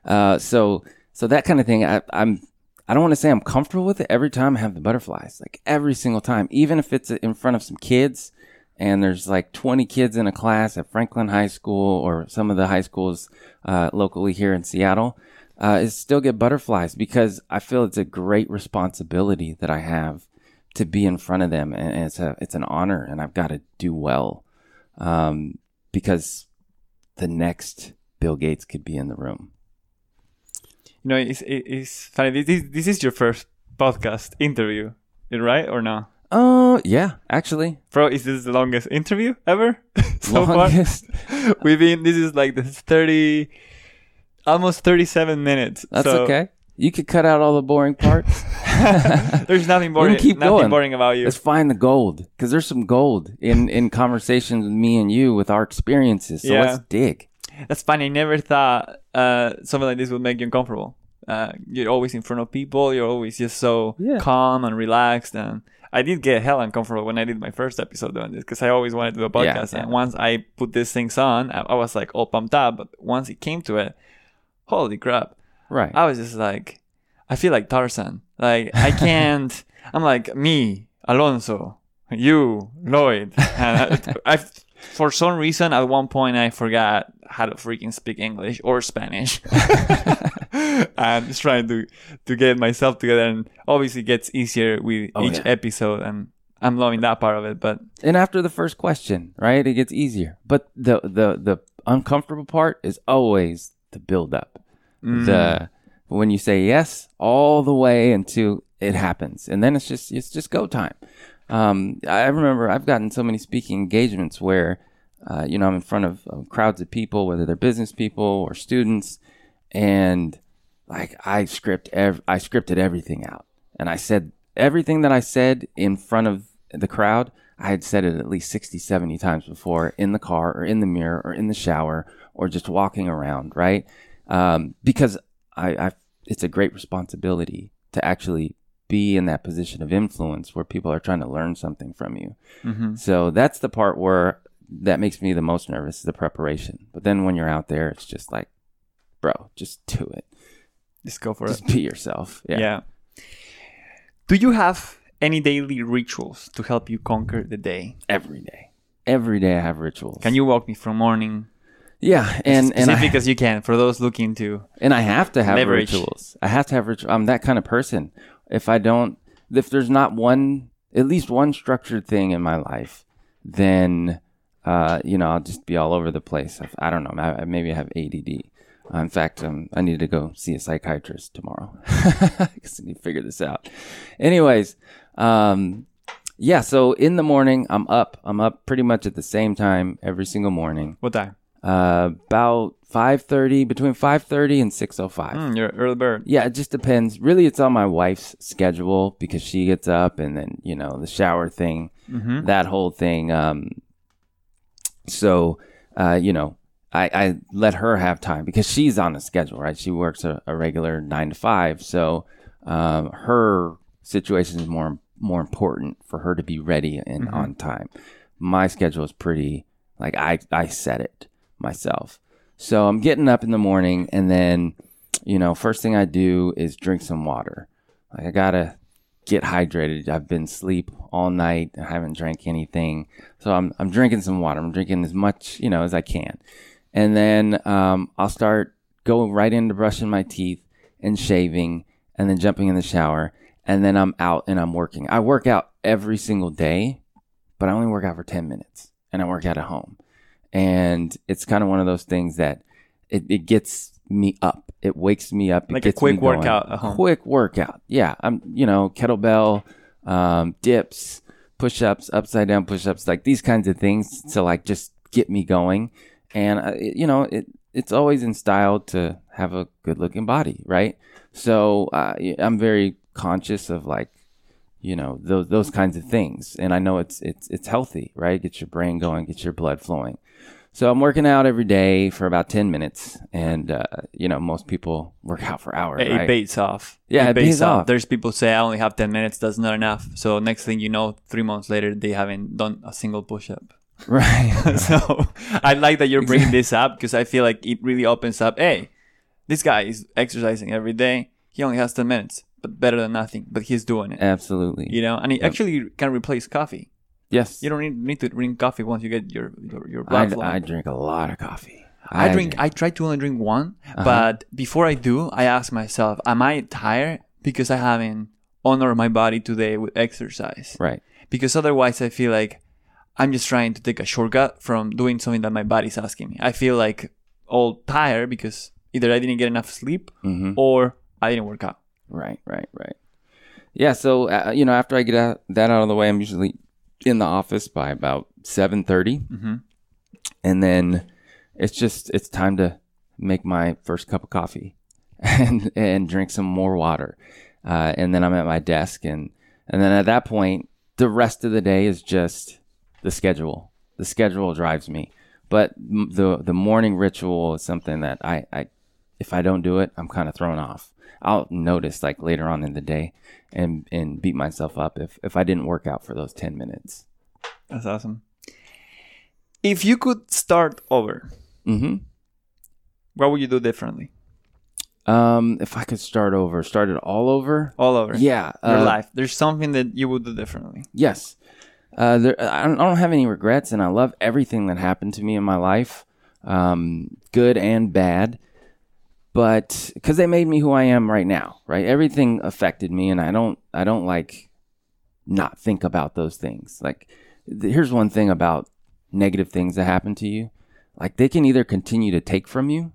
Speaker 3: Uh, so, so that kind of thing, I, I'm, I don't want to say I'm comfortable with it every time I have the butterflies, like every single time, even if it's in front of some kids and there's like 20 kids in a class at Franklin High School or some of the high schools uh, locally here in Seattle, uh, is still get butterflies because I feel it's a great responsibility that I have to be in front of them, and it's a it's an honor, and I've got to do well um, because the next Bill Gates could be in the room.
Speaker 1: You know, it's, it- it's funny. This, this is your first podcast interview, right or no?
Speaker 3: Oh yeah, actually,
Speaker 1: Bro, is this the longest interview ever so
Speaker 3: longest.
Speaker 1: far? We've been. This is like the thirty, almost thirty-seven minutes.
Speaker 3: That's
Speaker 1: so
Speaker 3: okay. You could cut out all the boring parts.
Speaker 1: There's nothing
Speaker 3: We
Speaker 1: boring.
Speaker 3: can keep
Speaker 1: nothing
Speaker 3: going.
Speaker 1: boring about you.
Speaker 3: Let's find the gold because there's some gold in in conversations with me and you with our experiences. So
Speaker 1: Yeah.
Speaker 3: let's dig.
Speaker 1: That's funny. I never thought uh, something like this would make you uncomfortable. Uh, you're always in front of people. You're always just so
Speaker 3: Yeah.
Speaker 1: calm and relaxed. And I did get hell uncomfortable when I did my first episode doing this because I always wanted to do a podcast.
Speaker 3: Yeah,
Speaker 1: And once I put these things on, I, I was like all pumped up. But once it came to it, holy crap!
Speaker 3: Right.
Speaker 1: I was just like, I feel like Tarzan. Like I can't. I'm like me, Alonso, you, Lloyd. And I, I, for some reason, at one point, I forgot how to freaking speak English or Spanish. I'm just trying to to get myself together, and obviously, it gets easier with
Speaker 3: Oh,
Speaker 1: each
Speaker 3: yeah.
Speaker 1: episode, and I'm loving that part of it. But
Speaker 3: and after the first question, right, it gets easier. But the the the uncomfortable part is always the build up. The when you say yes all the way until it happens, and then it's just it's just go time. Um, I remember I've gotten so many speaking engagements where, uh, you know, I'm in front of crowds of people, whether they're business people or students, and like I script ev- I scripted everything out, and I said everything that I said in front of the crowd. I had said it at least 60, 70 times before in the car or in the mirror or in the shower or just walking around, right? Um, because I, I, it's a great responsibility to actually be in that position of influence where people are trying to learn something from you. So that's the part where that makes me the most nervous, is the preparation. But then when you're out there, it's just like, bro, just do it.
Speaker 1: just go for it.
Speaker 3: Just be yourself. Yeah.
Speaker 1: Yeah. Do you have any daily rituals to help you conquer the day?
Speaker 3: Every day. Every day I have rituals.
Speaker 1: Can you walk me from morning
Speaker 3: Yeah, and and
Speaker 1: specific
Speaker 3: I,
Speaker 1: as you can for those looking to?
Speaker 3: and I have to have
Speaker 1: Leverage.
Speaker 3: rituals. I have to have rituals. I'm that kind of person. If I don't, if there's not one, at least one structured thing in my life, then uh, you know I'll just be all over the place. I, I don't know. I- maybe I have ADD. Uh, in fact, um, I need to go see a psychiatrist tomorrow because I need to figure this out. Anyways, um, yeah. So in the morning, I'm up. I'm up pretty much at the same time every single morning.
Speaker 1: What time?
Speaker 3: Uh, about five thirty, between five thirty and six oh five.
Speaker 1: Mm, you're early bird.
Speaker 3: Yeah, it just depends. Really, it's on my wife's schedule because she gets up and then, you know, the shower thing, that whole thing. Um, so, uh, you know, I, I let her have time because she's on a schedule, right? She works a, a regular nine to five. So, um, her situation is more, more important for her to be ready and on time. My schedule is pretty, like, I, I set it myself. So I'm getting up in the morning and then, you know, first thing I do is drink some water. Like I gotta get hydrated. I've been asleep all night. I haven't drank anything, so I'm I'm drinking some water. I'm drinking as much you know as I can, and then um, I'll start go right into brushing my teeth and shaving, and then jumping in the shower, and then I'm out and I'm working. I work out every single day, but I only work out for ten minutes, and I work out at home, and it's kind of one of those things that it, it gets me up. It wakes me up. It
Speaker 1: Like a quick workout at home.
Speaker 3: Quick workout. Yeah. I'm, you know, kettlebell, um, dips, push ups, upside down push ups, like these kinds of things to like just get me going. And, uh, it- you know, it, it's always in style to have a good looking body, right? So uh, I'm very conscious of like, you know, those those kinds of things, and I know it's it's it's healthy, right? Get your brain going, get your blood flowing. So I'm working out every day for about ten minutes, and uh, you know, most people work out for hours,
Speaker 1: It,
Speaker 3: right?
Speaker 1: it pays off.
Speaker 3: Yeah, it pays off.
Speaker 1: There's people say I only have ten minutes. That's not enough. So next thing you know, three months later, they haven't done a single push-up.
Speaker 3: right?
Speaker 1: so I like that you're bringing this up because I feel like it really opens up. Hey, this guy is exercising every day. He only has ten minutes, but better than nothing. But he's doing it.
Speaker 3: Absolutely.
Speaker 1: You know, and it actually can replace coffee.
Speaker 3: Yes.
Speaker 1: You don't need, need to drink coffee once you get your your, your blood
Speaker 3: I,
Speaker 1: flowing.
Speaker 3: I drink a lot of coffee.
Speaker 1: I drink. I try to only drink one,
Speaker 3: Uh-huh.
Speaker 1: but before I do, I ask myself, "Am I tired because I haven't honored my body today with exercise?"
Speaker 3: right.
Speaker 1: Because otherwise, I feel like I'm just trying to take a shortcut from doing something that my body's asking me. I feel like all tired because either I didn't get enough sleep
Speaker 3: Mm-hmm.
Speaker 1: or I didn't work out.
Speaker 3: Right, right, right. Yeah, so uh, you know, after I get out, that out of the way, I'm usually in the office by about seven
Speaker 1: Mhm.
Speaker 3: and then it's just it's time to make my first cup of coffee and and drink some more water, uh, and then I'm at my desk, and and then at that point, the rest of the day is just the schedule. The schedule drives me, but the the morning ritual is something that I, I if I don't do it, I'm kind of thrown off. I'll notice like later on in the day and and beat myself up if if I didn't work out for those 10 minutes.
Speaker 1: That's awesome. If you could start over,
Speaker 3: mm-hmm.
Speaker 1: what would you do differently?
Speaker 3: Um if I could start over, start it all over?
Speaker 1: All over
Speaker 3: Yeah.
Speaker 1: your
Speaker 3: uh,
Speaker 1: life. There's something that you would do differently.
Speaker 3: Yes. Uh, there, I don't I don't have any regrets, and I love everything that happened to me in my life, um, good and bad. But because they made me who I am right now, right? Everything affected me, and I don't, I don't like not think about those things. Like, th- here's one thing about negative things that happen to you: like they can either continue to take from you,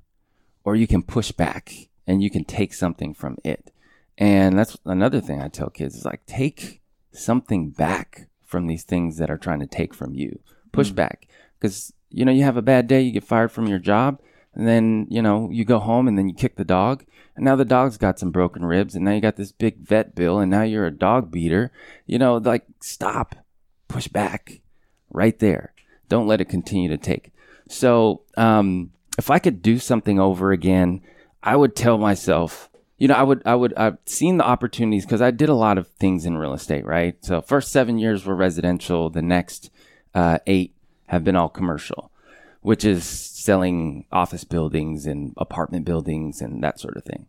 Speaker 3: or you can push back and you can take something from it. And that's another thing I tell kids is like take something back from these things that are trying to take from you. Push mm. back because you know you have a bad day, you get fired from your job, and then you know you go home and then you kick the dog, and now the dog's got some broken ribs, and now you got this big vet bill, and now you're a dog beater. You know, like stop, push back, right there. Don't let it continue to take. So, um, if I could do something over again, I would tell myself, you know, I would, I would, I've seen the opportunities because I did a lot of things in real estate, right? So, first seven years were residential. The next uh, eight have been all commercial. Which is selling office buildings and apartment buildings and that sort of thing.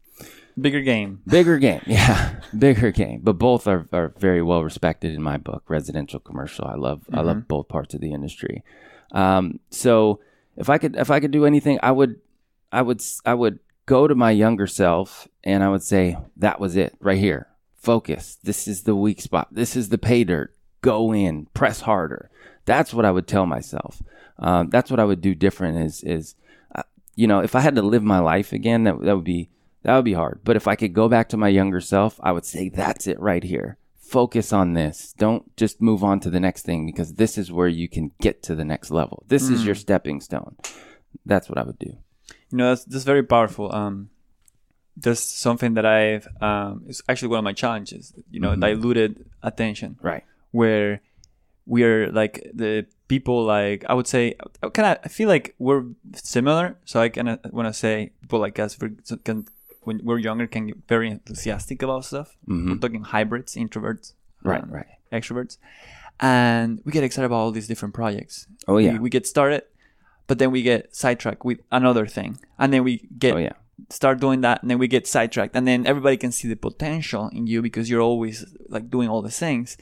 Speaker 1: Bigger game.
Speaker 3: Bigger game, yeah, bigger game. But both are, are very well respected in my book, residential, commercial. I love I love both parts of the industry. Um, so if I could if I could do anything, I would I would I would go to my younger self and I would say that was it right here. Focus. This is the weak spot. This is the pay dirt. Go in. Press harder. That's what I would tell myself. Um, that's what I would do different. Is is uh, you know if I had to live my life again, that that would be that would be hard. But if I could go back to my younger self, I would say that's it right here. Focus on this. Don't just move on to the next thing because this is where you can get to the next level. This is your stepping stone. That's what I would do.
Speaker 1: You know, that's, that's very powerful. Um, that's something that I've, um, it's actually one of my challenges, you know, diluted attention.
Speaker 3: Right.
Speaker 1: where we are like the people like I would say kind of I feel like we're similar so I kind of want to say people like us we can when we're younger can get very enthusiastic about stuff we're talking hybrids introverts
Speaker 3: Mm-hmm. Right.
Speaker 1: um,
Speaker 3: Right.
Speaker 1: extroverts and we get excited about all these different projects
Speaker 3: Oh, yeah.
Speaker 1: we, we get started but then we get sidetracked with another thing and then we get
Speaker 3: Oh yeah.
Speaker 1: start doing that and then we get sidetracked and then everybody can see the potential in you because you're always like doing all the things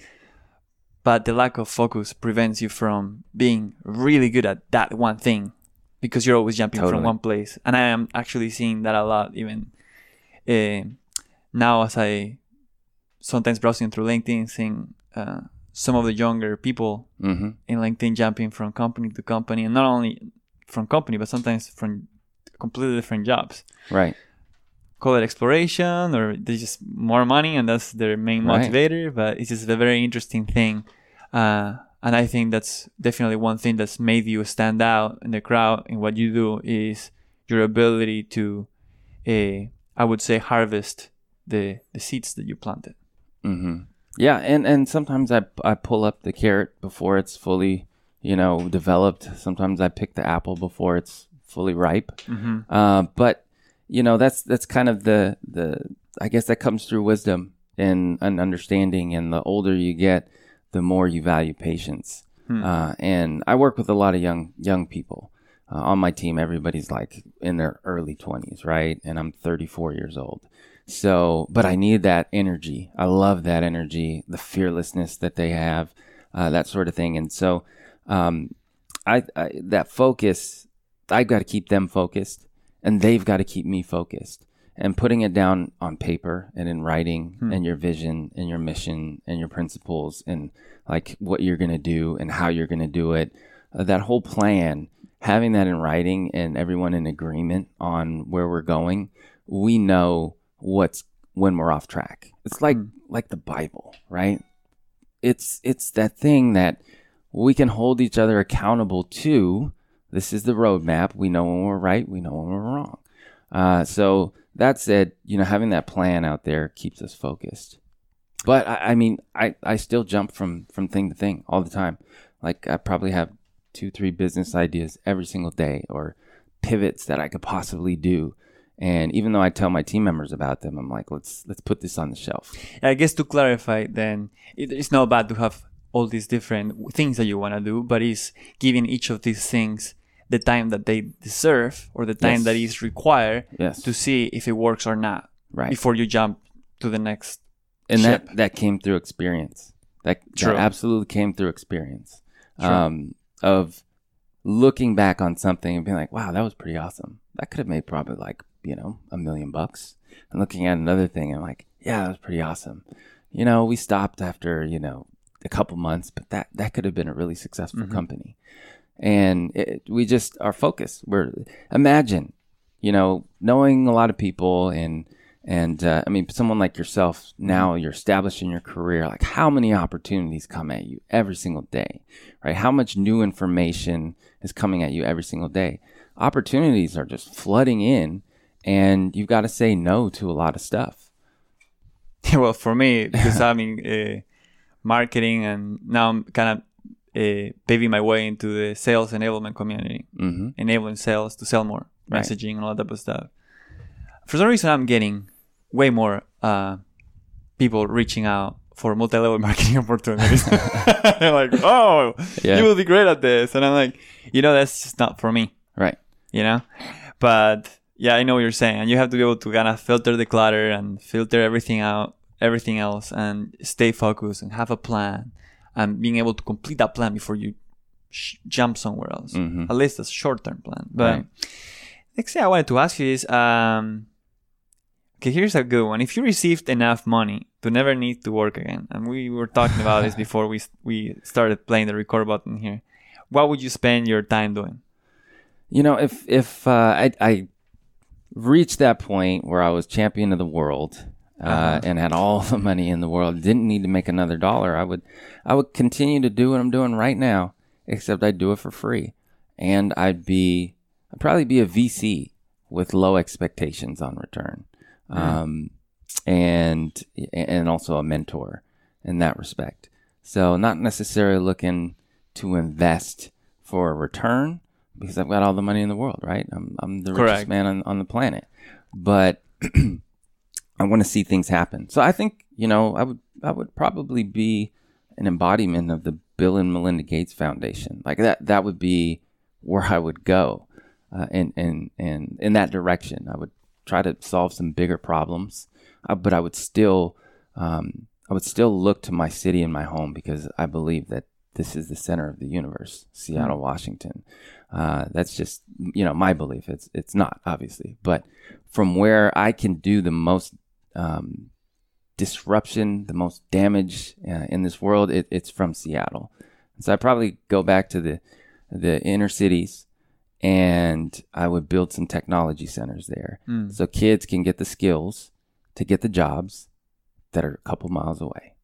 Speaker 1: but the lack of focus prevents you from being really good at that one thing because you're always jumping
Speaker 3: Totally.
Speaker 1: from one place and i am actually seeing that a lot even uh, now as i sometimes browsing through linkedin seeing uh, some of the younger people
Speaker 3: Mm-hmm.
Speaker 1: in LinkedIn jumping from company to company, and not only from company, but sometimes from completely different jobs.
Speaker 3: Right.
Speaker 1: Call it exploration, or they just more money, and that's their main
Speaker 3: Right.
Speaker 1: motivator. But it's just a very interesting thing, uh, and I think that's definitely one thing that's made you stand out in the crowd. In what you do is your ability to, uh, I would say, harvest the the seeds that you planted.
Speaker 3: Mm-hmm. Yeah, and and sometimes I I pull up the carrot before it's fully you know developed. Sometimes I pick the apple before it's fully ripe. Uh, but you know that's that's kind of the the I guess that comes through wisdom and an understanding. And the older you get, the more you value patience. Uh, and I work with a lot of young young people uh, on my team. Everybody's like in their early twenties, right? And I'm 34 years old. So, but I need that energy. I love that energy, the fearlessness that they have, uh, that sort of thing. And so, um, I, I that focus, I've got to keep them focused, and they've got to keep me focused. And putting it down on paper and in writing, and your vision and your mission and your principles, and like what you're gonna do and how you're gonna do it, uh, that whole plan, having that in writing and everyone in agreement on where we're going, we know what's when we're off track. It's like like the Bible, right? It's it's that thing that we can hold each other accountable to. This is the roadmap. We know when we're right. We know when we're wrong. Uh, so that said, you know, having that plan out there keeps us focused. But I, I mean, I, I still jump from from thing to thing all the time. Like I probably have two, three business ideas every single day, or pivots that I could possibly do. And even though I tell my team members about them, I'm like, let's let's put this on the shelf.
Speaker 1: I guess to clarify, then it, it's not bad to have all these different things that you want to do, but it's giving each of these things the time that they deserve or the time
Speaker 3: Yes.
Speaker 1: that is required
Speaker 3: Yes.
Speaker 1: to see if it works or not
Speaker 3: Right.
Speaker 1: before you jump to the next.
Speaker 3: and
Speaker 1: ship.
Speaker 3: that that came through experience. That, that absolutely came through experience. Um, of looking back on something and being like, "Wow, that was pretty awesome. That could have made probably like you know a million bucks." And looking at another thing, and like, "Yeah, that was pretty awesome." You know, we stopped after you know a couple months, but that that could have been a really successful company. And it, we just our focus. We're imagine, you know, knowing a lot of people and and uh, I mean, someone like yourself now, you're established in your career. Like, how many opportunities come at you every single day, right? How much new information is coming at you every single day? Opportunities are just flooding in, and you've got to say no to a lot of stuff.
Speaker 1: well, for me, because I'm in uh, marketing and now I'm kind of uh, paving my way into the sales enablement community,
Speaker 3: hmm
Speaker 1: enabling sales to sell more,
Speaker 3: Right.
Speaker 1: messaging and all that type of stuff. For some reason, I'm getting way more uh, people reaching out for multi-level marketing opportunities. They're like, oh,
Speaker 3: Yeah.
Speaker 1: you will be great at this, and I'm like, you know, that's just not for me.
Speaker 3: Right.
Speaker 1: You know, but yeah, I know what you're saying, and you have to be able to kind of filter the clutter and filter everything out, everything else, and stay focused and have a plan, and being able to complete that plan before you sh- jump somewhere else.
Speaker 3: Mhm.
Speaker 1: At least a short-term plan. But
Speaker 3: Right.
Speaker 1: next thing I wanted to ask you is, um, okay, here's a good one. If you received enough money to never need to work again, and we were talking about this before we we started playing the record button here, what would you spend your time doing?
Speaker 3: You know, if if uh, I, I reached that point where I was champion of the world
Speaker 1: Uh-huh.
Speaker 3: and had all the money in the world, didn't need to make another dollar, I would I would continue to do what I'm doing right now, except I'd do it for free, and I'd be I'd probably be a VC with low expectations on return, um, and and also a mentor in that respect. So not necessarily looking to invest for a return because I've got all the money in the world, right? I'm, I'm the
Speaker 1: Correct.
Speaker 3: richest man on, on the planet, but I want to see things happen. So I think you know I would I would probably be an embodiment of the Bill and Melinda Gates Foundation. Like that that would be where I would go, uh, and and and in that direction. I would try to solve some bigger problems, uh, but I would still um, I would still look to my city and my home because I believe that this is the center of the universe, Seattle, Washington. Uh, that's just you know my belief. It's it's not obviously, but from where I can do the most um, disruption, the most damage uh, in this world, it, it's from Seattle. So I probably go back to the the inner cities, and I would build some technology centers there,
Speaker 1: Mm.
Speaker 3: so kids can get the skills to get the jobs that are a couple miles away.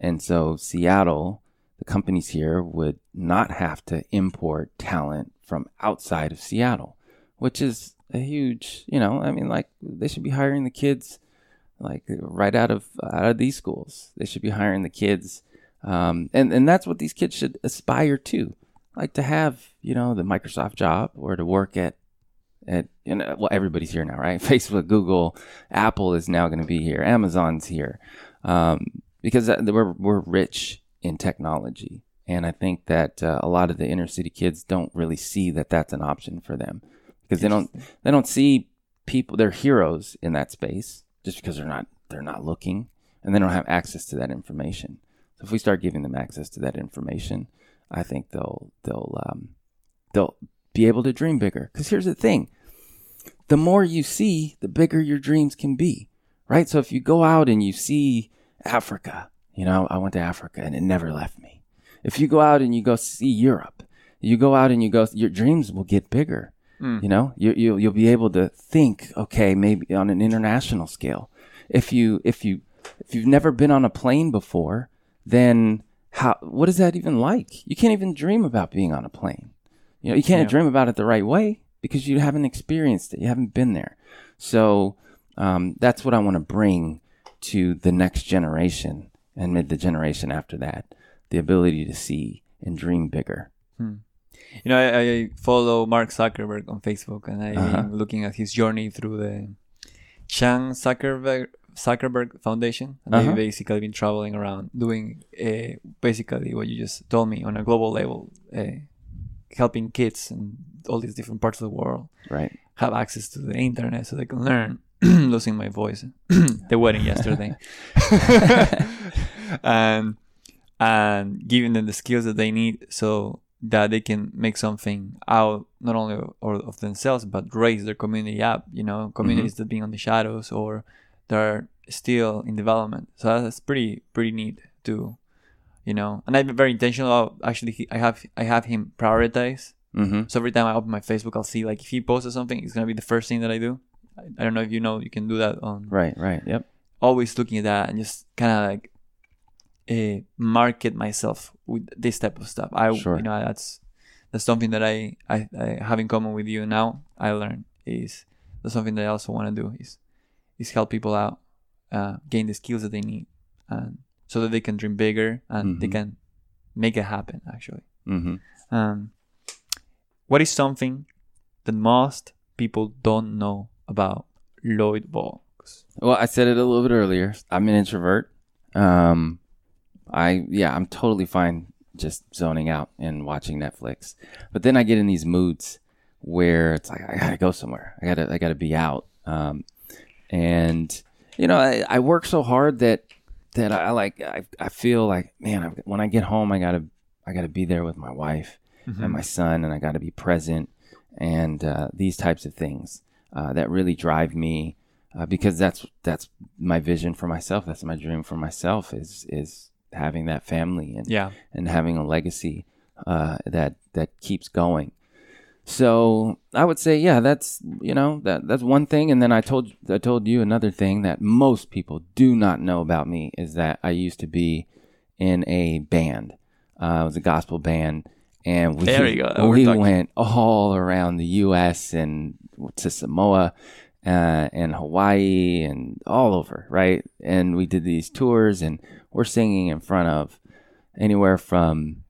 Speaker 3: And so Seattle, the companies here would not have to import talent from outside of Seattle, which is a huge, you know, I mean like they should be hiring the kids like right out of out of these schools. They should be hiring the kids um, and and that's what these kids should aspire to. Like to have, you know, the Microsoft job or to work at at you know, well everybody's here now, right? Facebook, Google, Apple is now going to be here. Amazon's here. Um, because that- we're we're rich in technology, and I think that uh, a lot of the inner city kids don't really see that that's an option for them because they don't they don't see people they're heroes in that space just because they're not they're not looking and they don't have access to that information. So if we start giving them access to that information, I think they'll they'll um, they'll be able to dream bigger. Because here's the thing: the more you see, the bigger your dreams can be, right? So if you go out and you see Africa, you know, I went to Africa and it never left me. If you go out and you go see Europe, you go out and you go, your dreams will get bigger. You know, you, you you'll be able to think, okay, maybe on an international scale. If you if you if you've never been on a plane before, then how what is that even like? You can't even dream about being on a plane. You know, you can't
Speaker 1: Yeah.
Speaker 3: dream about it the right way because you haven't experienced it. You haven't been there. So um, that's what I want to bring to the next generation and mid the generation after that. The ability to see and dream bigger.
Speaker 1: You know, I, I follow Mark Zuckerberg on Facebook, and I'm
Speaker 3: Uh-huh.
Speaker 1: looking at his journey through the Chan Zuckerberg Zuckerberg Foundation. And
Speaker 3: Uh-huh.
Speaker 1: they've basically been traveling around doing uh, basically what you just told me on a global level, uh, helping kids in all these different parts of the world
Speaker 3: Right.
Speaker 1: have access to the internet so they can learn. Losing my voice. the wedding yesterday. and and giving them the skills that they need so that they can make something out not only or of themselves but raise their community up you know communities that being on the shadows or that are still in development so that's pretty pretty neat too you know and i've been very intentional of actually he- i have i have him prioritize
Speaker 3: Mm-hmm.
Speaker 1: so every time i open my facebook i'll see like if he posted something it's going to be the first thing that i do I, I don't know if you know you can do that on
Speaker 3: Right. Right. Yep.
Speaker 1: always looking at that and just kind of like uh, market myself with this type of stuff. I,
Speaker 3: Sure.
Speaker 1: you know, that's that's something that I, I I have in common with you now. I learned is that's something that I also want to do is is help people out, uh, gain the skills that they need, and so that they can dream bigger and they
Speaker 3: Mhm.
Speaker 1: can make it happen. Actually,
Speaker 3: Mm-hmm.
Speaker 1: um, what is something that most people don't know about Lloyd Box?
Speaker 3: Well, I said it a little bit earlier. I'm an introvert. Um, I yeah, I'm totally fine just zoning out and watching Netflix. But then I get in these moods where it's like I gotta go somewhere. I gotta I gotta be out. Um, and you know, I, I work so hard that that I, like I, I feel like man, I, when I get home, I gotta I gotta be there with my wife
Speaker 1: Mm-hmm.
Speaker 3: and my son, and I gotta be present, and uh, these types of things uh, that really drive me uh, because that's that's my vision for myself. That's my dream for myself is is having that family and
Speaker 1: Yeah.
Speaker 3: and having a legacy uh, that that keeps going. So I would say, yeah, that's you know that that's one thing. And then I told I told you another thing that most people do not know about me is that I used to be in a band. Uh, it was a gospel band, and we
Speaker 1: There you go. We're
Speaker 3: we went all around the U.S. and to Samoa uh, and Hawaii and all over, right? And we did these tours, and we're singing in front of anywhere from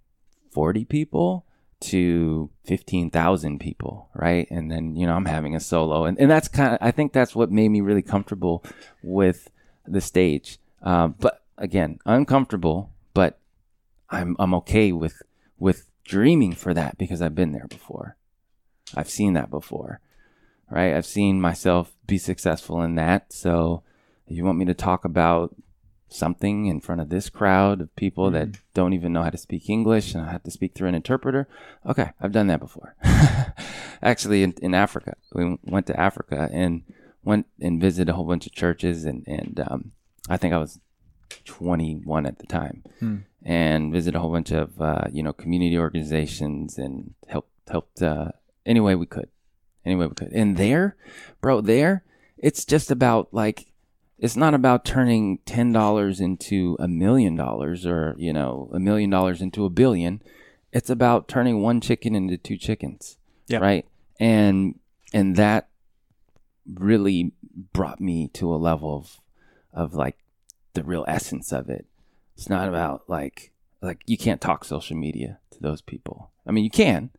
Speaker 3: 40 people to 15,000 people, right? And then, you know, I'm having a solo. And, and that's kind of, I think that's what made me really comfortable with the stage. Um, but again, uncomfortable, but I'm, I'm okay with, with dreaming for that because I've been there before. I've seen that before, right? I've seen myself be successful in that. So you want me to talk about something in front of this crowd of people that don't even know how to speak English and I have to speak through an interpreter. Okay, I've done that before. Actually, in, in Africa, we went to Africa and went and visited a whole bunch of churches, and and um, I think I was 21 at the time, and visited a whole bunch of uh, you know community organizations and helped helped uh, any way we could, any way we could. And there, bro, there, it's just about like it's not about turning ten dollars into a million dollars or you know a million dollars into a billion. It's about turning one chicken into two chickens,
Speaker 1: Yeah.
Speaker 3: right? And and that really brought me to a level of of like the real essence of it. It's not about like like you can't talk social media to those people. I mean, you can,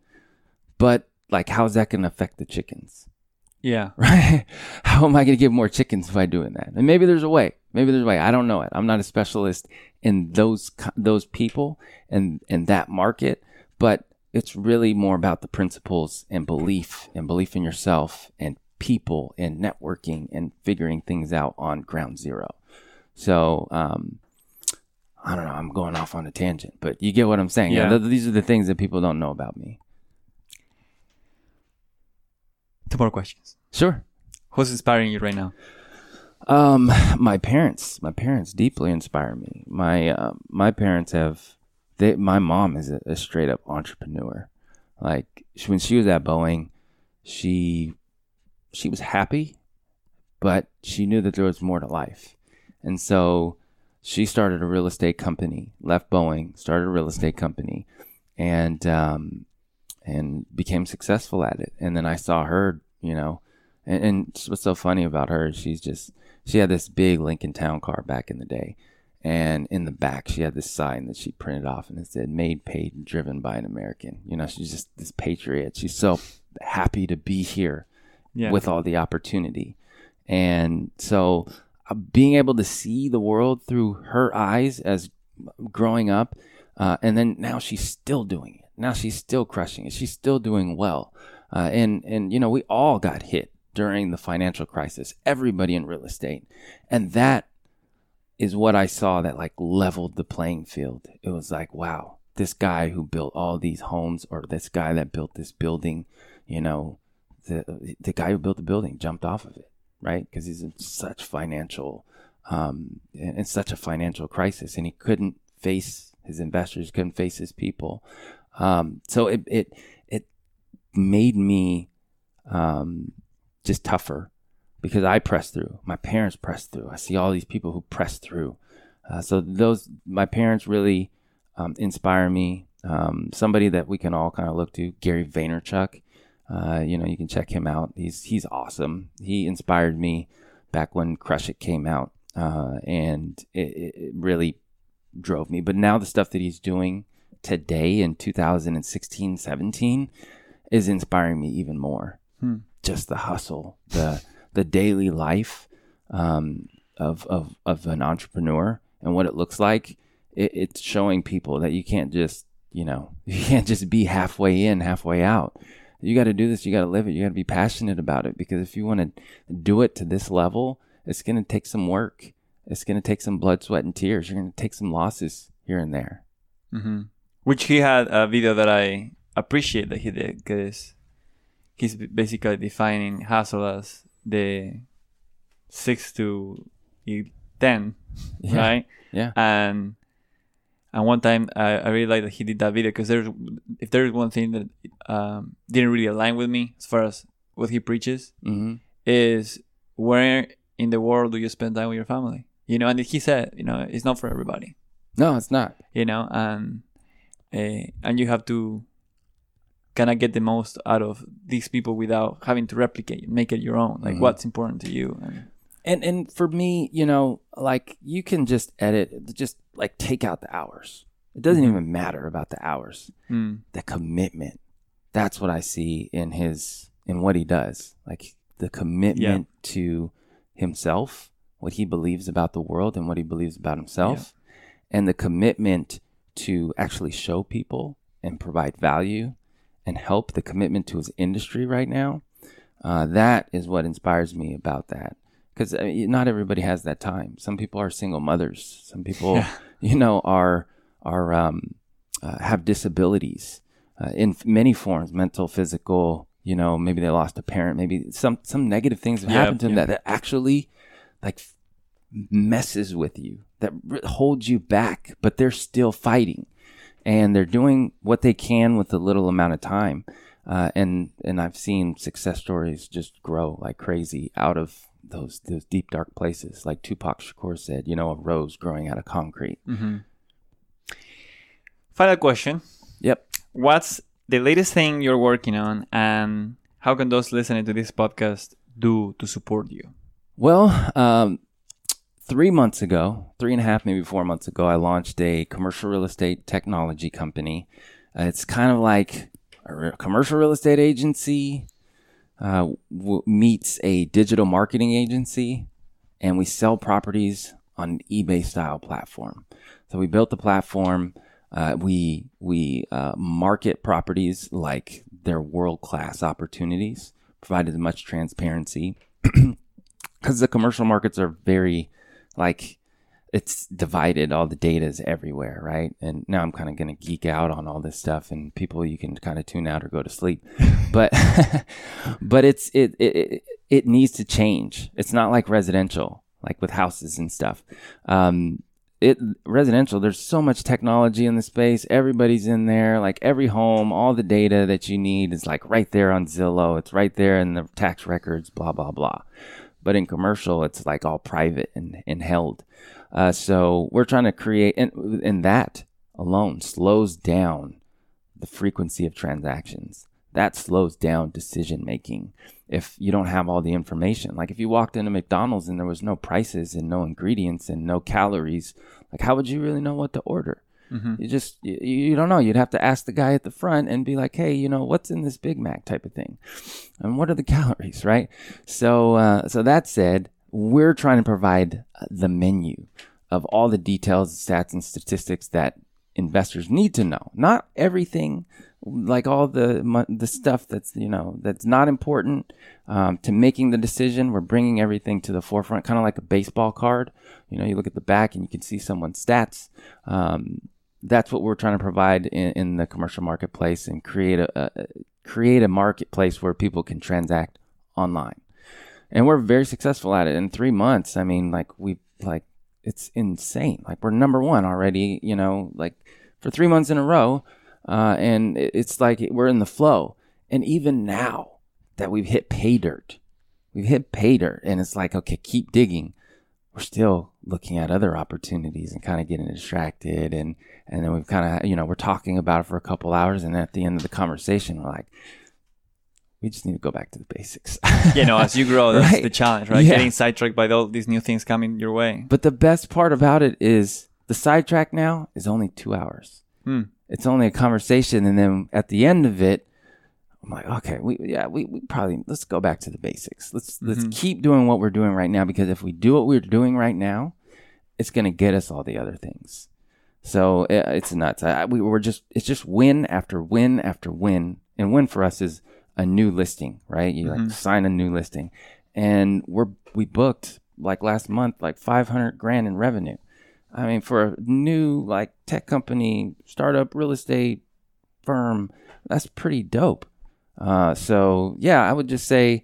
Speaker 3: but like, how's that going to affect the chickens?
Speaker 1: Yeah.
Speaker 3: right? How am I going to get more chickens by doing that? And maybe there's a way. Maybe there's a way. I don't know it. I'm not a specialist in those those people and and that market, but it's really more about the principles and belief and belief in yourself and people and networking and figuring things out on ground zero. So, um, I don't know. I'm going off on a tangent, but you get what I'm saying.
Speaker 1: Yeah.
Speaker 3: th- these are the things that people don't know about me.
Speaker 1: Two more questions.
Speaker 3: Sure.
Speaker 1: Who's inspiring you right now?
Speaker 3: Um, my parents, my parents deeply inspire me. My uh, my parents have, they, my mom is a, a straight up entrepreneur. Like she, when she was at Boeing, she she was happy, but she knew that there was more to life, and so she started a real estate company. Left Boeing, started a real estate company, and um, and became successful at it. And then I saw her, you know, and, and what's so funny about her is she's just she had this big Lincoln Town car back in the day, and in the back she had this sign that she printed off and it said "Made, paid, and driven by an American." You know, she's just this patriot. She's so happy to be here
Speaker 1: Yeah.
Speaker 3: with all the opportunity, and so uh, being able to see the world through her eyes as growing up, uh, and then now she's still doing it. Now she's still crushing it. She's still doing well, uh, and and you know we all got hit during the financial crisis. Everybody in real estate, and that is what I saw that like leveled the playing field. It was like, wow, this guy who built all these homes, or this guy that built this building, you know, the the guy who built the building jumped off of it, right? Because he's in such financial, um, in such a financial crisis, and he couldn't face his investors, couldn't face his people. Um, so it it it made me um, just tougher because I pressed through. My parents pressed through. I see all these people who press through. Uh, so those my parents really um, inspire me. Um, somebody that we can all kind of look to, Gary Vaynerchuk. Uh, you know, you can check him out. He's he's awesome. He inspired me back when Crush It came out, uh, and it, it it really drove me. But now the stuff that he's doing today in 2016, 17 is inspiring me even more. Just the hustle, the the daily life um, of, of of an entrepreneur and what it looks like it, it's showing people that you can't just you know you can't just be halfway in, halfway out. You got to do this. You got to live it. You got to be passionate about it because if you want to do it to this level, it's going to take some work. It's going to take some blood, sweat, and tears. You're going to take some losses here and there.
Speaker 1: Mm-hmm. Which he had a video that I appreciate that he did because he's basically defining hustle as the six to ten,
Speaker 3: Yeah.
Speaker 1: right?
Speaker 3: Yeah.
Speaker 1: And and one time I, I really like that he did that video because there's if there's one thing that um, didn't really align with me as far as what he preaches
Speaker 3: hmm
Speaker 1: is where in the world do you spend time with your family? You know, and he said, you know, it's not for everybody.
Speaker 3: No, it's not.
Speaker 1: You know, and uh, and you have to kind of get the most out of these people without having to replicate, make it your own. Like
Speaker 3: Mhm.
Speaker 1: what's important to you. And,
Speaker 3: And and for me, you know, like you can just edit, just like take out the hours. It doesn't
Speaker 1: Mhm.
Speaker 3: even matter about the hours.
Speaker 1: mm,
Speaker 3: The commitment. That's what I see in his in what he does. Like the commitment to himself, what he believes about the world and what he believes about himself, and the commitment to actually show people and provide value and help. The commitment to his industry right now. Uh, that is what inspires me about that because uh, not everybody has that time. Some people are single mothers. Some people,
Speaker 1: Yeah.
Speaker 3: you know, are are um, uh, have disabilities uh, in many forms, mental, physical. You know, maybe they lost a parent. Maybe some some negative things have
Speaker 1: Yeah,
Speaker 3: happened to them
Speaker 1: yeah.
Speaker 3: that, that actually like messes with you, that holds you back. But they're still fighting, and they're doing what they can with the little amount of time. Uh, and and I've seen success stories just grow like crazy out of those those deep dark places. Like Tupac Shakur said, you know, a rose growing out of concrete.
Speaker 1: mhm. Final question.
Speaker 3: Yep.
Speaker 1: What's the latest thing you're working on and how can those listening to this podcast do to support you?
Speaker 3: Well, um, three months ago, three and a half, maybe four months ago, I launched a commercial real estate technology company. Uh, it's kind of like a commercial real estate agency uh, w- meets a digital marketing agency, and we sell properties on an eBay style platform. So we built the platform. Uh, we we uh, market properties like they're world class opportunities, provided much transparency because the commercial markets are very like it's divided all the data is everywhere right? And now i'm kind of going to geek out on all this stuff and people you can kind of tune out or go to sleep. But but it's it, it it it needs to change. It's not like residential like with houses and stuff. Um it residential there's so much technology in the space. Everybody's in there. Like every home all the data that you need is like right there on zillow. It's right there in the tax records blah blah blah but in commercial it's like all private and, and held. Uh, so we're trying to create and, and that alone slows down the frequency of transactions. That slows down decision making. If you don't have all the information like if you walked into mcdonald's and there was no prices and no ingredients and no calories like how would you really know what to order
Speaker 1: Mhm.
Speaker 3: you just you, you don't know. You'd have to ask the guy at the front and be like hey you know what's in this big mac type of thing? And what are the calories? Right? So uh, so that said we're trying to provide uh, the menu of all the details stats and statistics that investors need to know. Not everything like all the the stuff that's you know that's not important um, to making the decision. We're bringing everything to the forefront kind of like a baseball card. You know you look at the back and you can see someone's stats um, that's what we're trying to provide in, in the commercial marketplace and create a, create a marketplace where people can transact online. And we're very successful at it. In three months i mean like we like it's insane. Like we're number one already you know like for three months in a row uh, and it- it's like we're in the flow. And even now that we've hit pay dirt we've hit pay dirt and it's like okay keep digging we're still looking at other opportunities and kind of getting distracted and and then we've kind of you know we're talking about it for a couple hours and at the end of the conversation we're like we just need to go back to the basics
Speaker 1: You know, as you grow, that's
Speaker 3: Right.
Speaker 1: the challenge, right?
Speaker 3: Yeah.
Speaker 1: Getting sidetracked by all these new things coming your way.
Speaker 3: but the best part about it is the sidetrack now is only two hours
Speaker 1: Hmm.
Speaker 3: it's only a conversation and then at the end of it i'm like okay we yeah we, we probably let's go back to the basics let's let's
Speaker 1: Mhm.
Speaker 3: keep doing what we're doing right now because if we do what we're doing right now it's going to get us all the other things So uh, it's nuts. I, we were just it's just win after win after win, and win for us is a new listing, right? You like sign a new listing, and we're we booked like last month like 500 grand in revenue. I mean, for a new like tech company, startup, real estate firm, that's pretty dope. Uh, so yeah, I would just say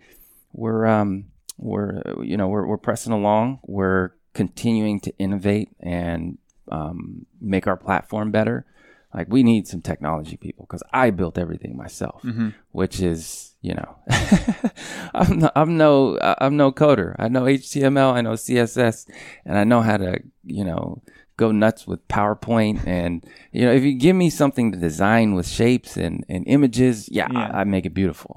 Speaker 3: we're um, we're you know we're we're pressing along. We're continuing to innovate and um, make our platform better. Like we need some technology people because I built everything myself, which is you know I'm no, I'm no I'm no coder. I know HTML, I know CSS, and I know how to you know go nuts with PowerPoint. And you know if you give me something to design with shapes and, and images, yeah,
Speaker 1: Yeah.
Speaker 3: I, I make it beautiful.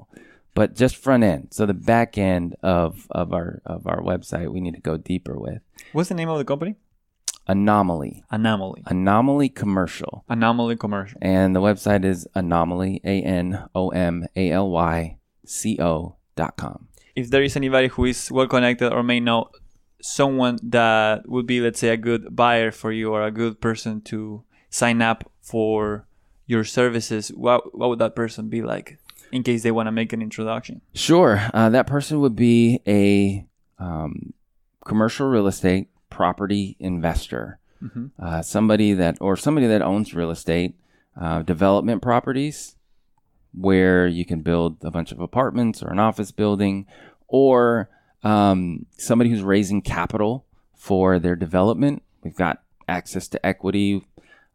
Speaker 3: But just front end, so the back end of of our of our website, we need to go deeper with
Speaker 1: What's the name of the company?
Speaker 3: anomaly
Speaker 1: Anomaly.
Speaker 3: anomaly commercial.
Speaker 1: Anomaly Commercial.
Speaker 3: And the website is anomaly, A N O M A L Y C O dot com.
Speaker 1: If there is anybody who is well connected or may know someone that would be, let's say, a good buyer for you or a good person to sign up for your services, what what would that person be like? In case they want to make an introduction.
Speaker 3: Sure. Uh, that person would be a um, commercial real estate property investor, uh, somebody that, or somebody that owns real estate, uh, development properties, where you can build a bunch of apartments or an office building, or um, somebody who's raising capital for their development. We've got access to equity.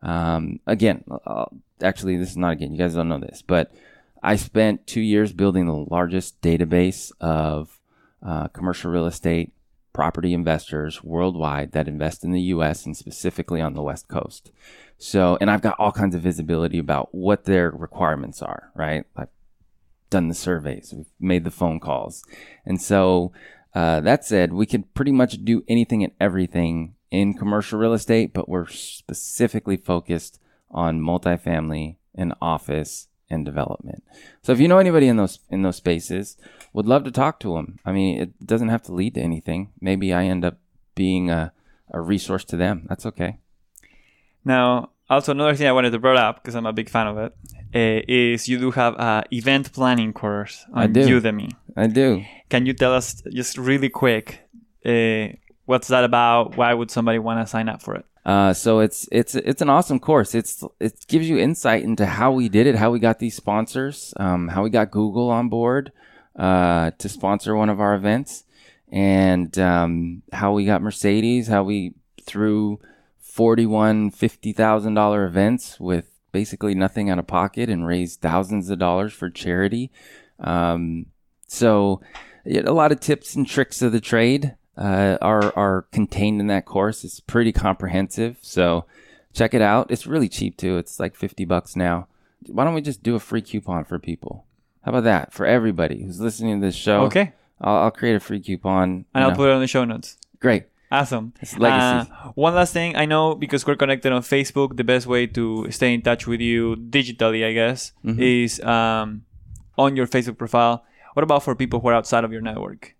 Speaker 3: Um, again, uh, actually, this is not again. You guys don't know this, but I spent two years building the largest database of uh, commercial real estate property investors worldwide that invest in the U.S. and specifically on the West Coast. So, and I've got all kinds of visibility about what their requirements are. Right, I've done the surveys, we've made the phone calls, and so uh, that said, we can pretty much do anything and everything in commercial real estate, but we're specifically focused on multifamily and office and development. So if you know anybody in those in those spaces, would love to talk to them. I mean, it doesn't have to lead to anything. Maybe I end up being a, a resource to them. That's okay.
Speaker 1: Now, also another thing I wanted to bring up because I'm a big fan of it uh, is you do have a event planning course on. Udemy.
Speaker 3: I do.
Speaker 1: Can you tell us just really quick uh, what's that about? Why would somebody want to sign up for it?
Speaker 3: Uh, so it's it's it's an awesome course. It's it gives you insight into how we did it, how we got these sponsors, um, how we got Google on board uh, to sponsor one of our events, and um, how we got Mercedes, how we threw forty-one fifty thousand dollar events with basically nothing out of pocket and raised thousands of dollars for charity. Um, so a lot of tips and tricks of the trade uh, are are contained in that course. It's pretty comprehensive, so check it out. It's really cheap too. It's like fifty bucks now. Why don't we just do a free coupon for people? How about that for everybody who's listening to this show?
Speaker 1: Okay.
Speaker 3: I'll, I'll create a free coupon.
Speaker 1: And I'll
Speaker 3: know.
Speaker 1: put it on the show notes.
Speaker 3: Great.
Speaker 1: Awesome.
Speaker 3: It's legacy.
Speaker 1: Uh, one last thing, I know because we're connected on Facebook, the best way to stay in touch with you digitally, I guess,
Speaker 3: Mm-hmm.
Speaker 1: is um, on your Facebook profile. What about for people who are outside of your network?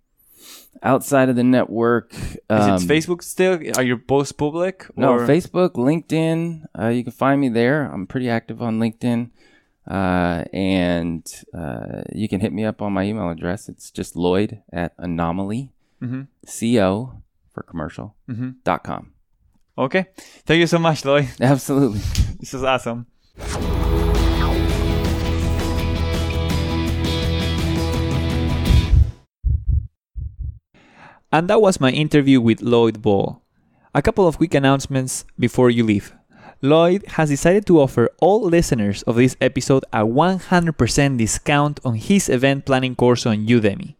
Speaker 3: Outside of the network,
Speaker 1: Is
Speaker 3: um,
Speaker 1: it Facebook still? Are your posts public?
Speaker 3: No, Facebook, LinkedIn. Uh, you can find me there. I'm pretty active on LinkedIn. Uh, and uh, you can hit me up on my email address. It's just Lloyd at anomaly,
Speaker 1: Mhm.
Speaker 3: co for commercial,
Speaker 1: Mhm.
Speaker 3: dot com.
Speaker 1: Okay. Thank you so much, Lloyd.
Speaker 3: Absolutely.
Speaker 1: This is awesome. And that was my interview with Lloyd Ball. A couple of quick announcements before you leave. Lloyd has decided to offer all listeners of this episode a 100% discount on his event planning course on Udemy.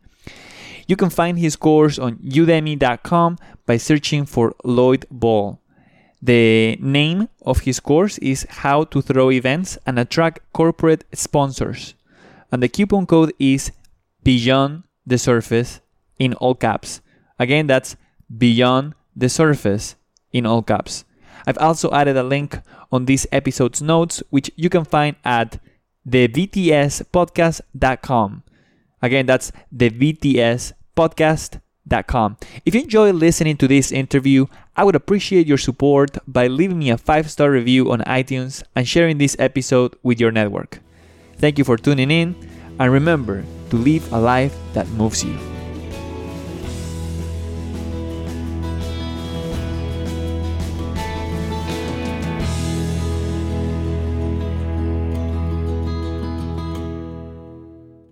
Speaker 1: You can find his course on udemy.com by searching for Lloyd Ball. The name of his course is How to Throw Events and Attract Corporate Sponsors. And the coupon code is Beyond the Surface in all caps. Again, that's Beyond the Surface in all caps. I've also added a link on this episode's notes, which you can find at thebtspodcast.com. Again, that's thebtspodcast.com. Com. If you enjoy listening to this interview, I would appreciate your support by leaving me a five star review on iTunes and sharing this episode with your network. Thank you for tuning in, and remember to live a life that moves you.